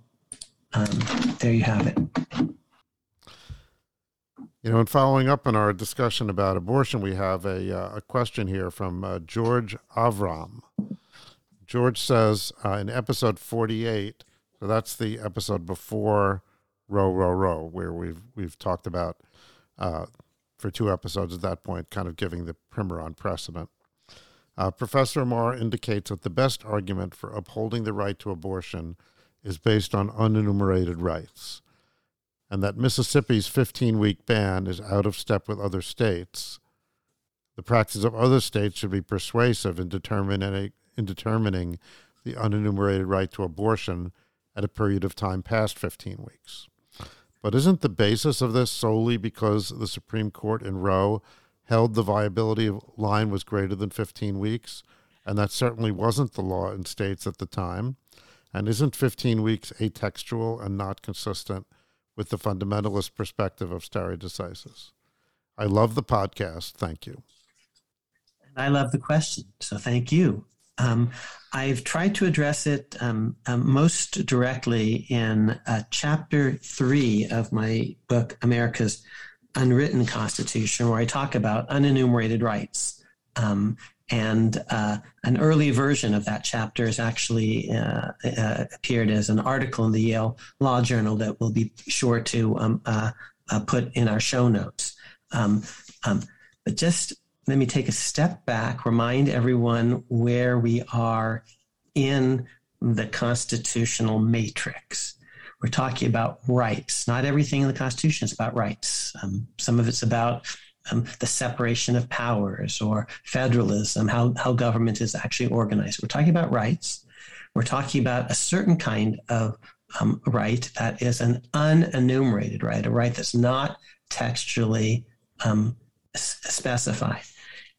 um, there you have it. You know, and following up on our discussion about abortion, we have a, uh, a question here from uh, George Avram. George says uh, in episode 48, so that's the episode before Roe, Roe, Roe, where we've we've talked about uh, for two episodes at that point, kind of giving the primer on precedent. Uh, Professor Amar indicates that the best argument for upholding the right to abortion is based on unenumerated rights and that Mississippi's 15 week ban is out of step with other states. The practice of other states should be persuasive in determining, in determining the unenumerated right to abortion at a period of time past 15 weeks. But isn't the basis of this solely because the Supreme Court in Roe held the viability of line was greater than 15 weeks? And that certainly wasn't the law in states at the time. And isn't 15 weeks atextual and not consistent with the fundamentalist perspective of stare decisis. I love the podcast. Thank you. And I love the question. So thank you. Um, I've tried to address it um, um, most directly in uh, chapter three of my book, America's Unwritten Constitution, where I talk about unenumerated rights. Um, and uh, an early version of that chapter has actually uh, uh, appeared as an article in the Yale Law Journal that we'll be sure to um, uh, uh, put in our show notes. Um, um, but just let me take a step back, remind everyone where we are in the constitutional matrix. We're talking about rights. Not everything in the Constitution is about rights. Um, some of it's about um, the separation of powers or federalism, how, how government is actually organized. We're talking about rights. We're talking about a certain kind of um, right that is an unenumerated right, a right that's not textually um, specified.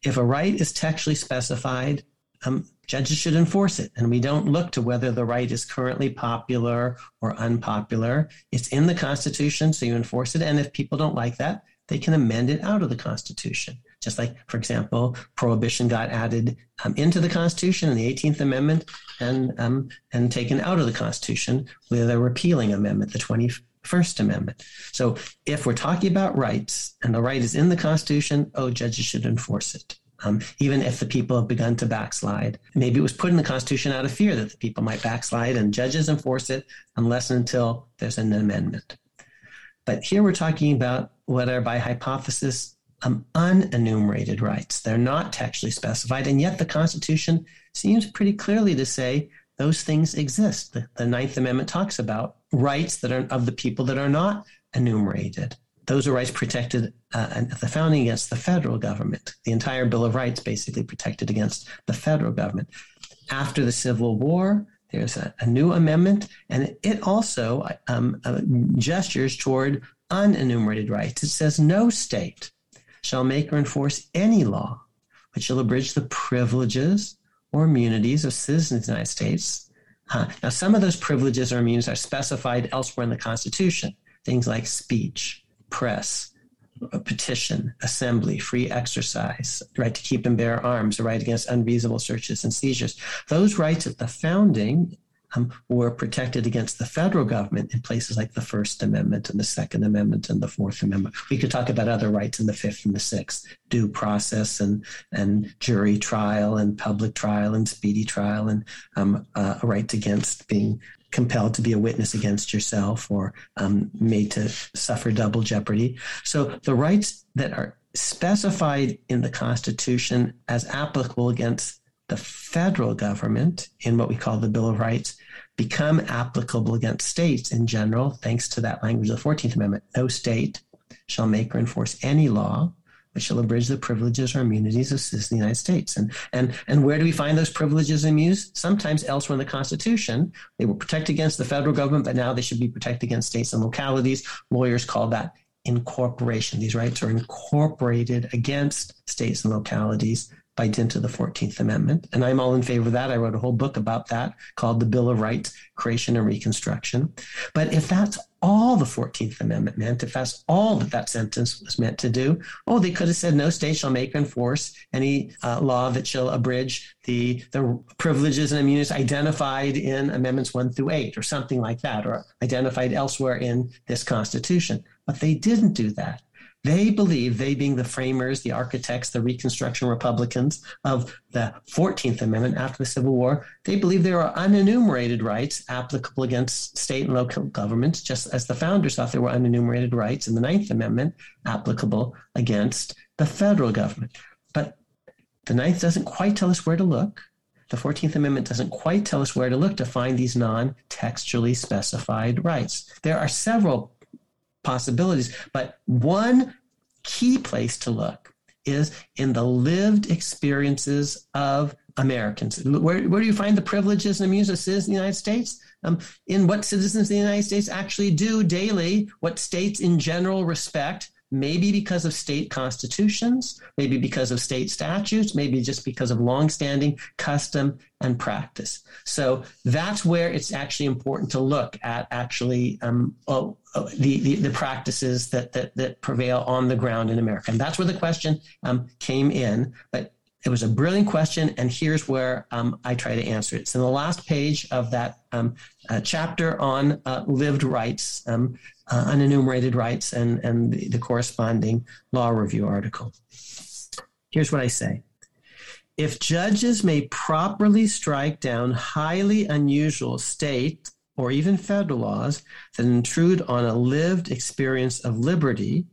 If a right is textually specified, um, judges should enforce it. And we don't look to whether the right is currently popular or unpopular. It's in the Constitution, so you enforce it. And if people don't like that, they can amend it out of the Constitution. Just like, for example, prohibition got added um, into the Constitution in the 18th Amendment and, um, and taken out of the Constitution with a repealing amendment, the 21st Amendment. So if we're talking about rights and the right is in the Constitution, oh, judges should enforce it. Um, even if the people have begun to backslide. Maybe it was put in the Constitution out of fear that the people might backslide, and judges enforce it unless and until there's an amendment. But here we're talking about what are by hypothesis um, unenumerated rights. They're not textually specified, and yet the Constitution seems pretty clearly to say those things exist. The, the Ninth Amendment talks about rights that are of the people that are not enumerated. Those are rights protected uh, at the founding against the federal government. The entire Bill of Rights basically protected against the federal government. After the Civil War, there's a, a new amendment, and it also um, uh, gestures toward unenumerated rights. It says no state shall make or enforce any law which shall abridge the privileges or immunities of citizens of the United States. Now, some of those privileges or immunities are specified elsewhere in the Constitution, things like speech, press, petition, assembly, free exercise, right to keep and bear arms, the right against unreasonable searches and seizures. Those rights at the founding um, were protected against the federal government in places like the First Amendment and the Second Amendment and the Fourth Amendment. We could talk about other rights in the Fifth and the Sixth, due process and and jury trial and public trial and speedy trial and um, uh, a right against being compelled to be a witness against yourself or um, made to suffer double jeopardy. So the rights that are specified in the Constitution as applicable against the federal government in what we call the Bill of Rights become applicable against states in general, thanks to that language of the 14th Amendment. No state shall make or enforce any law which shall abridge the privileges or immunities of citizens of the United States. And, and, and where do we find those privileges and immunities? Sometimes elsewhere in the Constitution. They were protected against the federal government, but now they should be protected against states and localities. Lawyers call that incorporation. These rights are incorporated against states and localities by dint of the 14th Amendment. And I'm all in favor of that. I wrote a whole book about that called The Bill of Rights, Creation and Reconstruction. But if that's all the 14th Amendment meant, if that's all that that sentence was meant to do, oh, they could have said no state shall make or enforce any uh, law that shall abridge the, the privileges and immunities identified in Amendments 1 through 8 or something like that, or identified elsewhere in this Constitution. But they didn't do that. They believe, they being the framers, the architects, the Reconstruction Republicans of the 14th Amendment after the Civil War, they believe there are unenumerated rights applicable against state and local governments, just as the founders thought there were unenumerated rights in the Ninth Amendment applicable against the federal government. But the Ninth doesn't quite tell us where to look. The 14th Amendment doesn't quite tell us where to look to find these non textually specified rights. There are several possibilities. But one key place to look is in the lived experiences of Americans. Where, where do you find the privileges and immunities of citizens in the United States? Um, in what citizens of the United States actually do daily, what states in general respect, maybe because of state constitutions, maybe because of state statutes, maybe just because of longstanding custom and practice. So that's where it's actually important to look at actually um, oh, oh, the, the, the practices that, that that prevail on the ground in America, and that's where the question um, came in. But it was a brilliant question, and here's where um, I try to answer it. In the last page of that um, uh, chapter on uh, lived rights, um, uh, unenumerated rights, and, and the, the corresponding law review article. Here's what I say. If judges may properly strike down highly unusual state or even federal laws that intrude on a lived experience of liberty,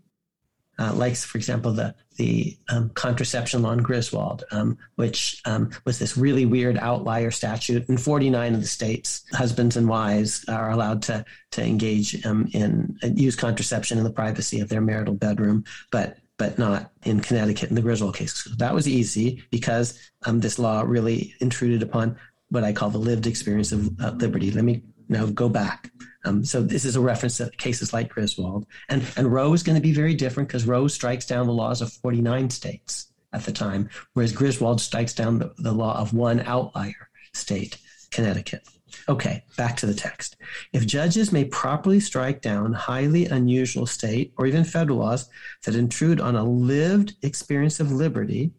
uh, like, for example, the the um, contraception law in Griswold, um, which um, was this really weird outlier statute. In 49 of the states, husbands and wives are allowed to to engage um, in uh, use contraception in the privacy of their marital bedroom, but but not in Connecticut in the Griswold case. So that was easy because um, this law really intruded upon what I call the lived experience of uh, liberty. Let me now go back. Um, so this is a reference to cases like Griswold. And, and Roe is going to be very different because Roe strikes down the laws of 49 states at the time, whereas Griswold strikes down the, the law of one outlier state, Connecticut. Okay, back to the text. If judges may properly strike down highly unusual state or even federal laws that intrude on a lived experience of liberty,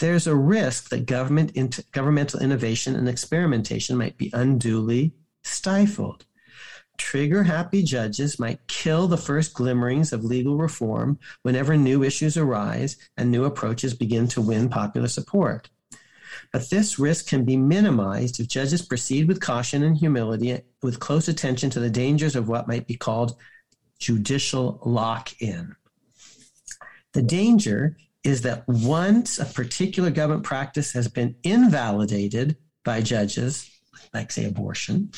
there's a risk that government governmental innovation and experimentation might be unduly stifled. Trigger happy judges might kill the first glimmerings of legal reform whenever new issues arise and new approaches begin to win popular support. But this risk can be minimized if judges proceed with caution and humility, with close attention to the dangers of what might be called judicial lock in. The danger is that once a particular government practice has been invalidated by judges, like, say, abortion,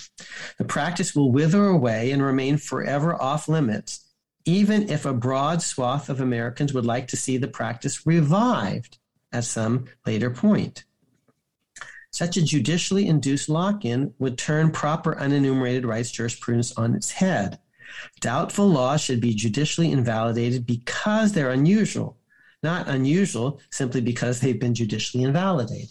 the practice will wither away and remain forever off limits, even if a broad swath of Americans would like to see the practice revived at some later point. Such a judicially induced lock in would turn proper unenumerated rights jurisprudence on its head. Doubtful laws should be judicially invalidated because they're unusual, not unusual simply because they've been judicially invalidated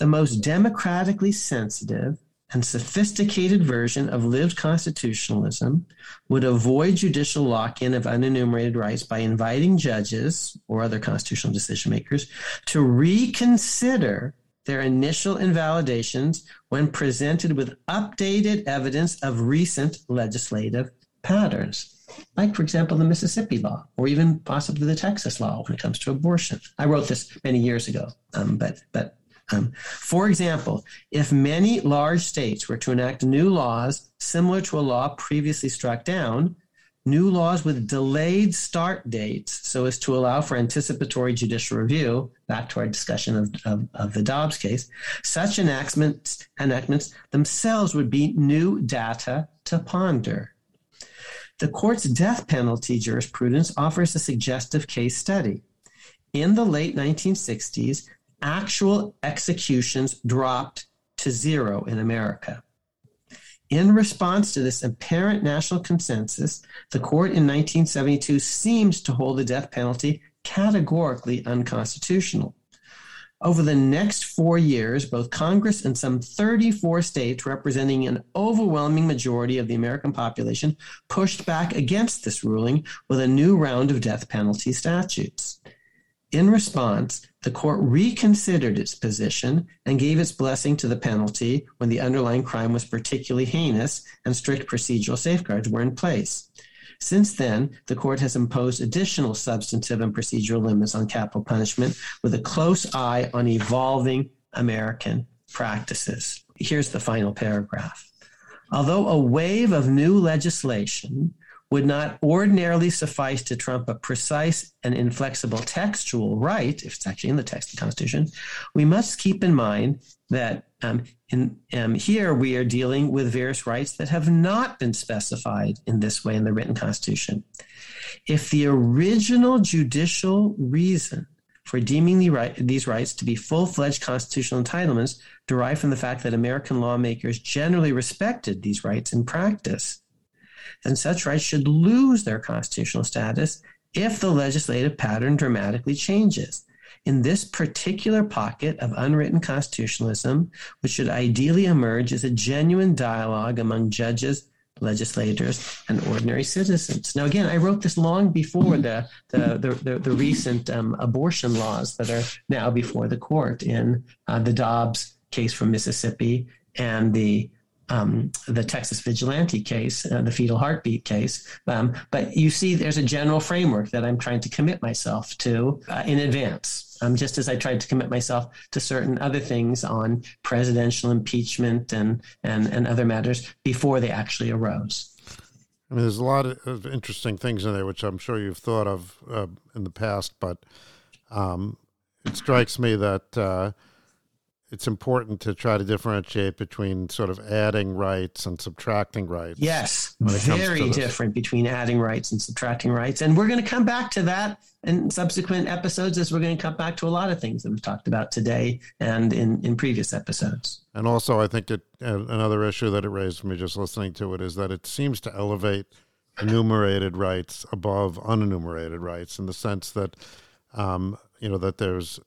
the most democratically sensitive and sophisticated version of lived constitutionalism would avoid judicial lock in of unenumerated rights by inviting judges or other constitutional decision makers to reconsider their initial invalidations when presented with updated evidence of recent legislative patterns. Like, for example, the Mississippi law, or even possibly the Texas law when it comes to abortion. I wrote this many years ago, um, but but um, for example, if many large states were to enact new laws similar to a law previously struck down, new laws with delayed start dates so as to allow for anticipatory judicial review, back to our discussion of, of, of the Dobbs case, such enactments, enactments themselves would be new data to ponder. The court's death penalty jurisprudence offers a suggestive case study. In the late 1960s, actual executions dropped to zero in America. In response to this apparent national consensus, the court in 1972 seemed to hold the death penalty categorically unconstitutional. Over the next four years, both Congress and some 34 states representing an overwhelming majority of the American population pushed back against this ruling with a new round of death penalty statutes. In response, the court reconsidered its position and gave its blessing to the penalty when the underlying crime was particularly heinous and strict procedural safeguards were in place. Since then, the court has imposed additional substantive and procedural limits on capital punishment with a close eye on evolving American practices. Here's the final paragraph. Although a wave of new legislation would not ordinarily suffice to trump a precise and inflexible textual right, if it's actually in the text of the Constitution, we must keep in mind that um, in, um, here we are dealing with various rights that have not been specified in this way in the written Constitution. If the original judicial reason for deeming the right, these rights to be full fledged constitutional entitlements derived from the fact that American lawmakers generally respected these rights in practice, then such rights should lose their constitutional status if the legislative pattern dramatically changes. In this particular pocket of unwritten constitutionalism, which should ideally emerge as a genuine dialogue among judges, legislators, and ordinary citizens. Now, again, I wrote this long before the the the, the, the recent um, abortion laws that are now before the court in uh, the Dobbs case from Mississippi and the um, the Texas vigilante case, uh, the fetal heartbeat case. Um, but you see, there's a general framework that I'm trying to commit myself to uh, in advance. Um, just as I tried to commit myself to certain other things on presidential impeachment and, and, and other matters before they actually arose. I mean, there's a lot of interesting things in there, which I'm sure you've thought of uh, in the past, but um, it strikes me that uh, it's important to try to differentiate between sort of adding rights and subtracting rights. Yes, very different between adding rights and subtracting rights. And we're going to come back to that in subsequent episodes as we're going to come back to a lot of things that we've talked about today and in, in previous episodes. And also, I think it, uh, another issue that it raised for me just listening to it is that it seems to elevate enumerated rights above unenumerated rights in the sense that, um, you know, that there's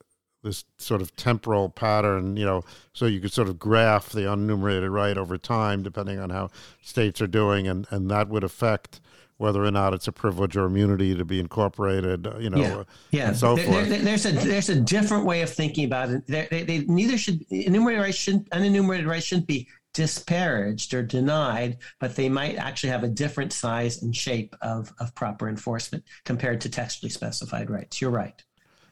this sort of temporal pattern, you know, so you could sort of graph the unenumerated right over time, depending on how states are doing, and, and that would affect whether or not it's a privilege or immunity to be incorporated, uh, you know, yeah, uh, yeah. and so there, forth. There, there's a there's a different way of thinking about it. They, they, they neither should enumerated rights shouldn't unenumerated rights shouldn't be disparaged or denied, but they might actually have a different size and shape of, of proper enforcement compared to textually specified rights. You're right.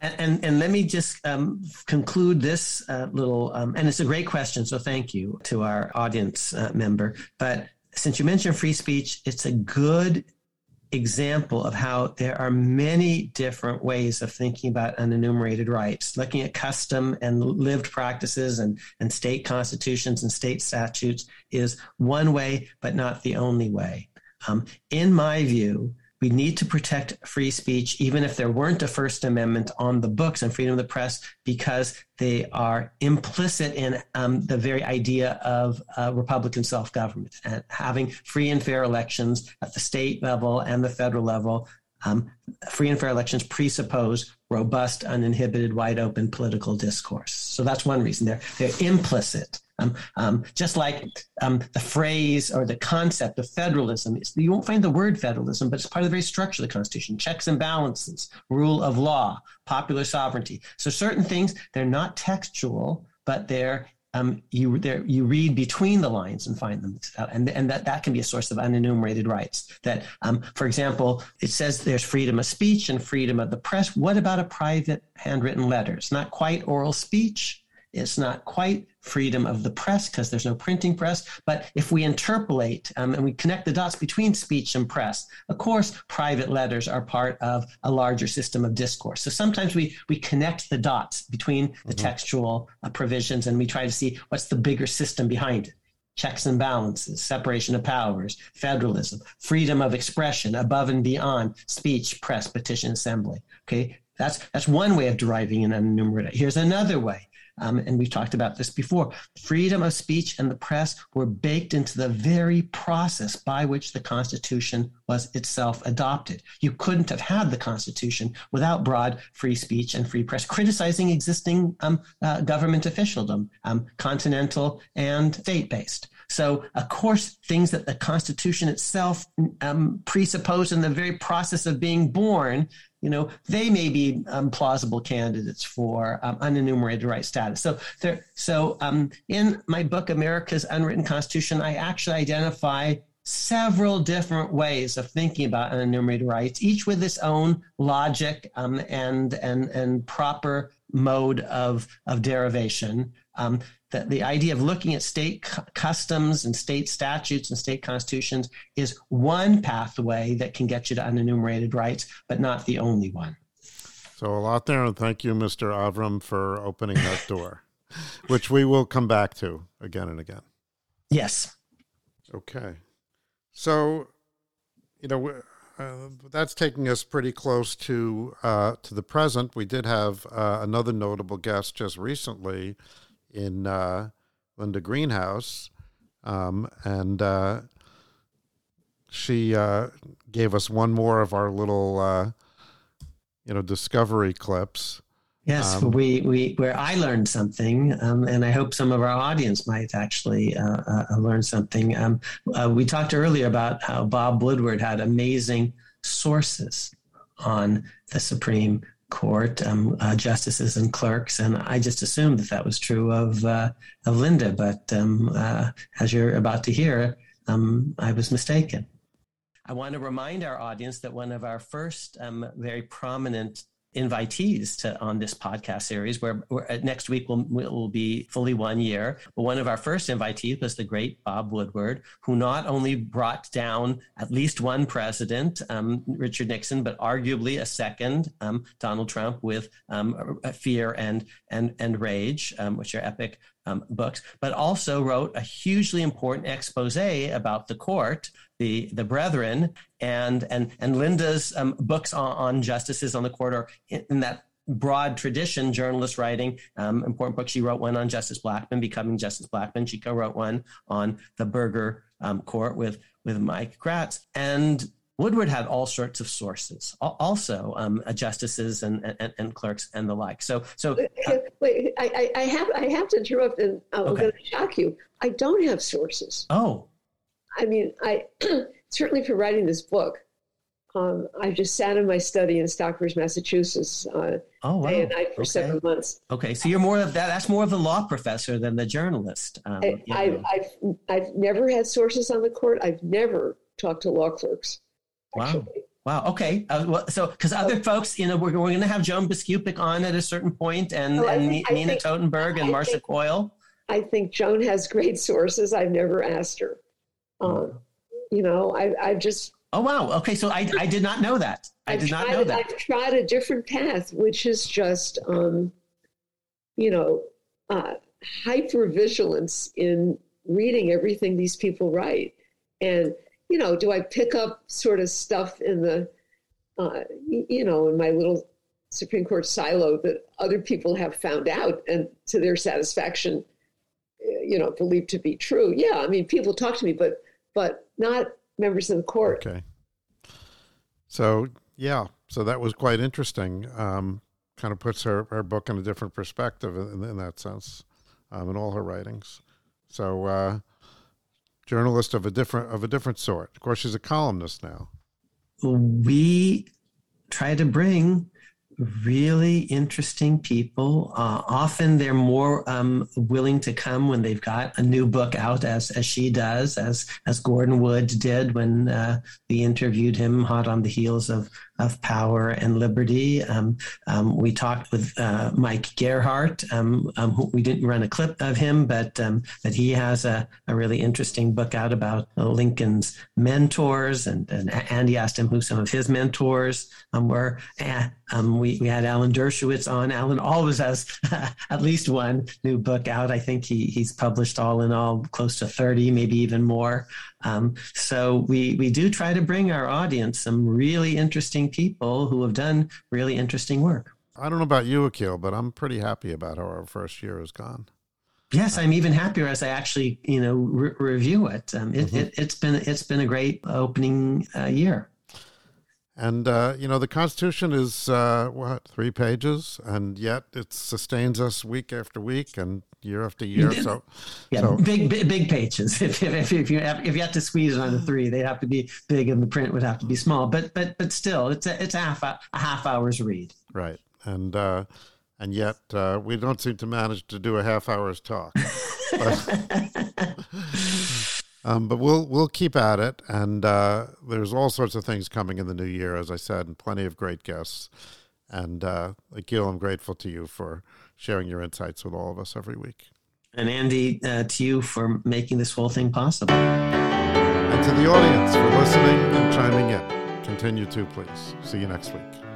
And, and, and, let me just um, conclude this uh, little, um, and it's a great question, so thank you to our audience uh, member. But since you mentioned free speech, it's a good example of how there are many different ways of thinking about unenumerated rights. Looking at custom and lived practices and, and state constitutions and state statutes is one way, but not the only way. Um, in my view, we need to protect free speech, even if there weren't a First Amendment on the books and freedom of the press, because they are implicit in um, the very idea of uh, Republican self government and having free and fair elections at the state level and the federal level. Um, free and fair elections presuppose robust, uninhibited, wide open political discourse. So that's one reason they're they're implicit Um, um, just like um, the phrase or the concept of federalism, you won't find the word federalism, but it's part of the very structure of the Constitution checks and balances, rule of law, popular sovereignty. So certain things, they're not textual, but they're um, you there you read between the lines and find them, and and that that can be a source of unenumerated rights. That, um, for example, it says there's freedom of speech and freedom of the press. What about a private handwritten letter? It's not quite oral speech, it's not quite freedom of the press because there's no printing press. But if we interpolate um, and we connect the dots between speech and press, of course, private letters are part of a larger system of discourse. So sometimes we we connect the dots between the mm-hmm. textual uh, provisions and we try to see what's the bigger system behind it checks and balances, separation of powers, federalism, freedom of expression above and beyond speech, press, petition, assembly. Okay, that's that's one way of deriving an unenumerated. Here's another way um, and we've talked about this before. Freedom of speech and the press were baked into the very process by which the Constitution was itself adopted. You couldn't have had the Constitution without broad free speech and free press, criticizing existing um, uh, government officialdom, um, continental and state based. So, of course, things that the Constitution itself um, presupposed in the very process of being born you know, they may be um, plausible candidates for um, unenumerated right status. So, there, so um, in my book, America's Unwritten Constitution, I actually identify several different ways of thinking about unenumerated rights, each with its own logic um, and and and proper mode of of derivation. Um, that the idea of looking at state cu- customs and state statutes and state constitutions is one pathway that can get you to unenumerated rights, but not the only one. So a lot there, and thank you, Mr. Avram, for opening that door, which we will come back to again and again. Yes. Okay. So, you know, uh, that's taking us pretty close to uh, to the present. We did have uh, another notable guest just recently, in uh, Linda Greenhouse, um, and uh, she uh, gave us one more of our little, uh, you know, discovery clips. Yes, um, we, we where I learned something, um, and I hope some of our audience might actually uh, uh, learn something. Um, we talked earlier about how Bob Woodward had amazing sources on the Supreme court, um, uh, justices and clerks, and I just assumed that that was true of uh, of Linda. But um, uh, as you're about to hear, um, I was mistaken. I want to remind our audience that one of our first um, very prominent invitees to on this podcast series where, where uh, next week will will be fully one year. But one of our first invitees was the great bob woodward who not only brought down at least one president um, richard nixon but arguably a second um, donald trump with um, fear and and and rage um, which are epic um, books, but also wrote a hugely important expose about the court, the the Brethren, and and and Linda's um, books on, on, justices on the court are in, in that broad tradition, journalist writing, um, important book. She wrote one on Justice Blackmun becoming Justice Blackmun She co-wrote one on the Burger um, Court with with Mike Graetz, and Woodward had all sorts of sources, also um, justices and, and, and, clerks and the like. So, so uh, wait, I, I, have I have to interrupt, and I'm okay. going to shock you. I don't have sources. Oh, I mean, I certainly for writing this book, um, I just sat in my study in Stockbridge, Massachusetts, uh, oh, wow. day and night for okay. seven months. Okay, so you're more of that. That's more of the law professor than the journalist. Um, I, have I've never had sources on the court. I've never talked to law clerks. Wow. Wow. Okay. Uh, well, so, because other oh. folks, you know, we're, we're going to have Joan Biskupic on at a certain point, and, oh, and think, Nina think, Totenberg and Marcia think, Coyle. I think Joan has great sources. I've never asked her. Um, you know, I, I've just. Oh wow. Okay. So I, I did not know that. I did not know that. I've tried a different path, which is just, um, you know, uh, hyper vigilance in reading everything these people write, and you know, do I pick up sort of stuff in the, uh, you know, in my little Supreme Court silo that other people have found out and to their satisfaction, uh, you know, believe to be true? Yeah, I mean, people talk to me, but but not members of the court. Okay. So yeah, so that was quite interesting. Um, kind of puts her, her book in a different perspective in, in that sense, um, in all her writings. So, uh, journalist of a different of a different sort. Of course, she's a columnist now. We try to bring really interesting people. Uh, often they're more um, willing to come when they've got a new book out, as as she does, as as Gordon Wood did when uh, we interviewed him, hot on the heels of of power and liberty. Um, um, we talked with uh, Mike Gerhardt. Um, um we didn't run a clip of him, but um, but he has a, a really interesting book out about Lincoln's mentors, and, and Andy asked him who some of his mentors were. We, we had Alan Dershowitz on. Alan always has at least one new book out. I think he, he's published all in all close to 30, maybe even more. Um, so we, we do try to bring our audience some really interesting people who have done really interesting work. I don't know about you, Akhil, but I'm pretty happy about how our first year has gone. Yes, I'm even happier as I actually, you know, re- review it. Um, it, mm-hmm. it. has been it's been a great opening uh, year. And uh, you know, the Constitution is uh, what three pages, and yet it sustains us week after week and year after year. So, yeah, so. big, big, big pages. If, if, if you have, if you have to squeeze it on the three, they'd have to be big, and the print would have to be small. But but but still, it's a it's a half a, a half hour's read. Right, and uh, and yet uh, we don't seem to manage to do a half hour's talk. But, um, but we'll we'll keep at it, and uh, there's all sorts of things coming in the new year, as I said, and plenty of great guests. And uh, Akhil, I'm grateful to you for sharing your insights with all of us every week. And Andy, uh, to you for making this whole thing possible. And to the audience for listening and chiming in. Continue to, please. See you next week.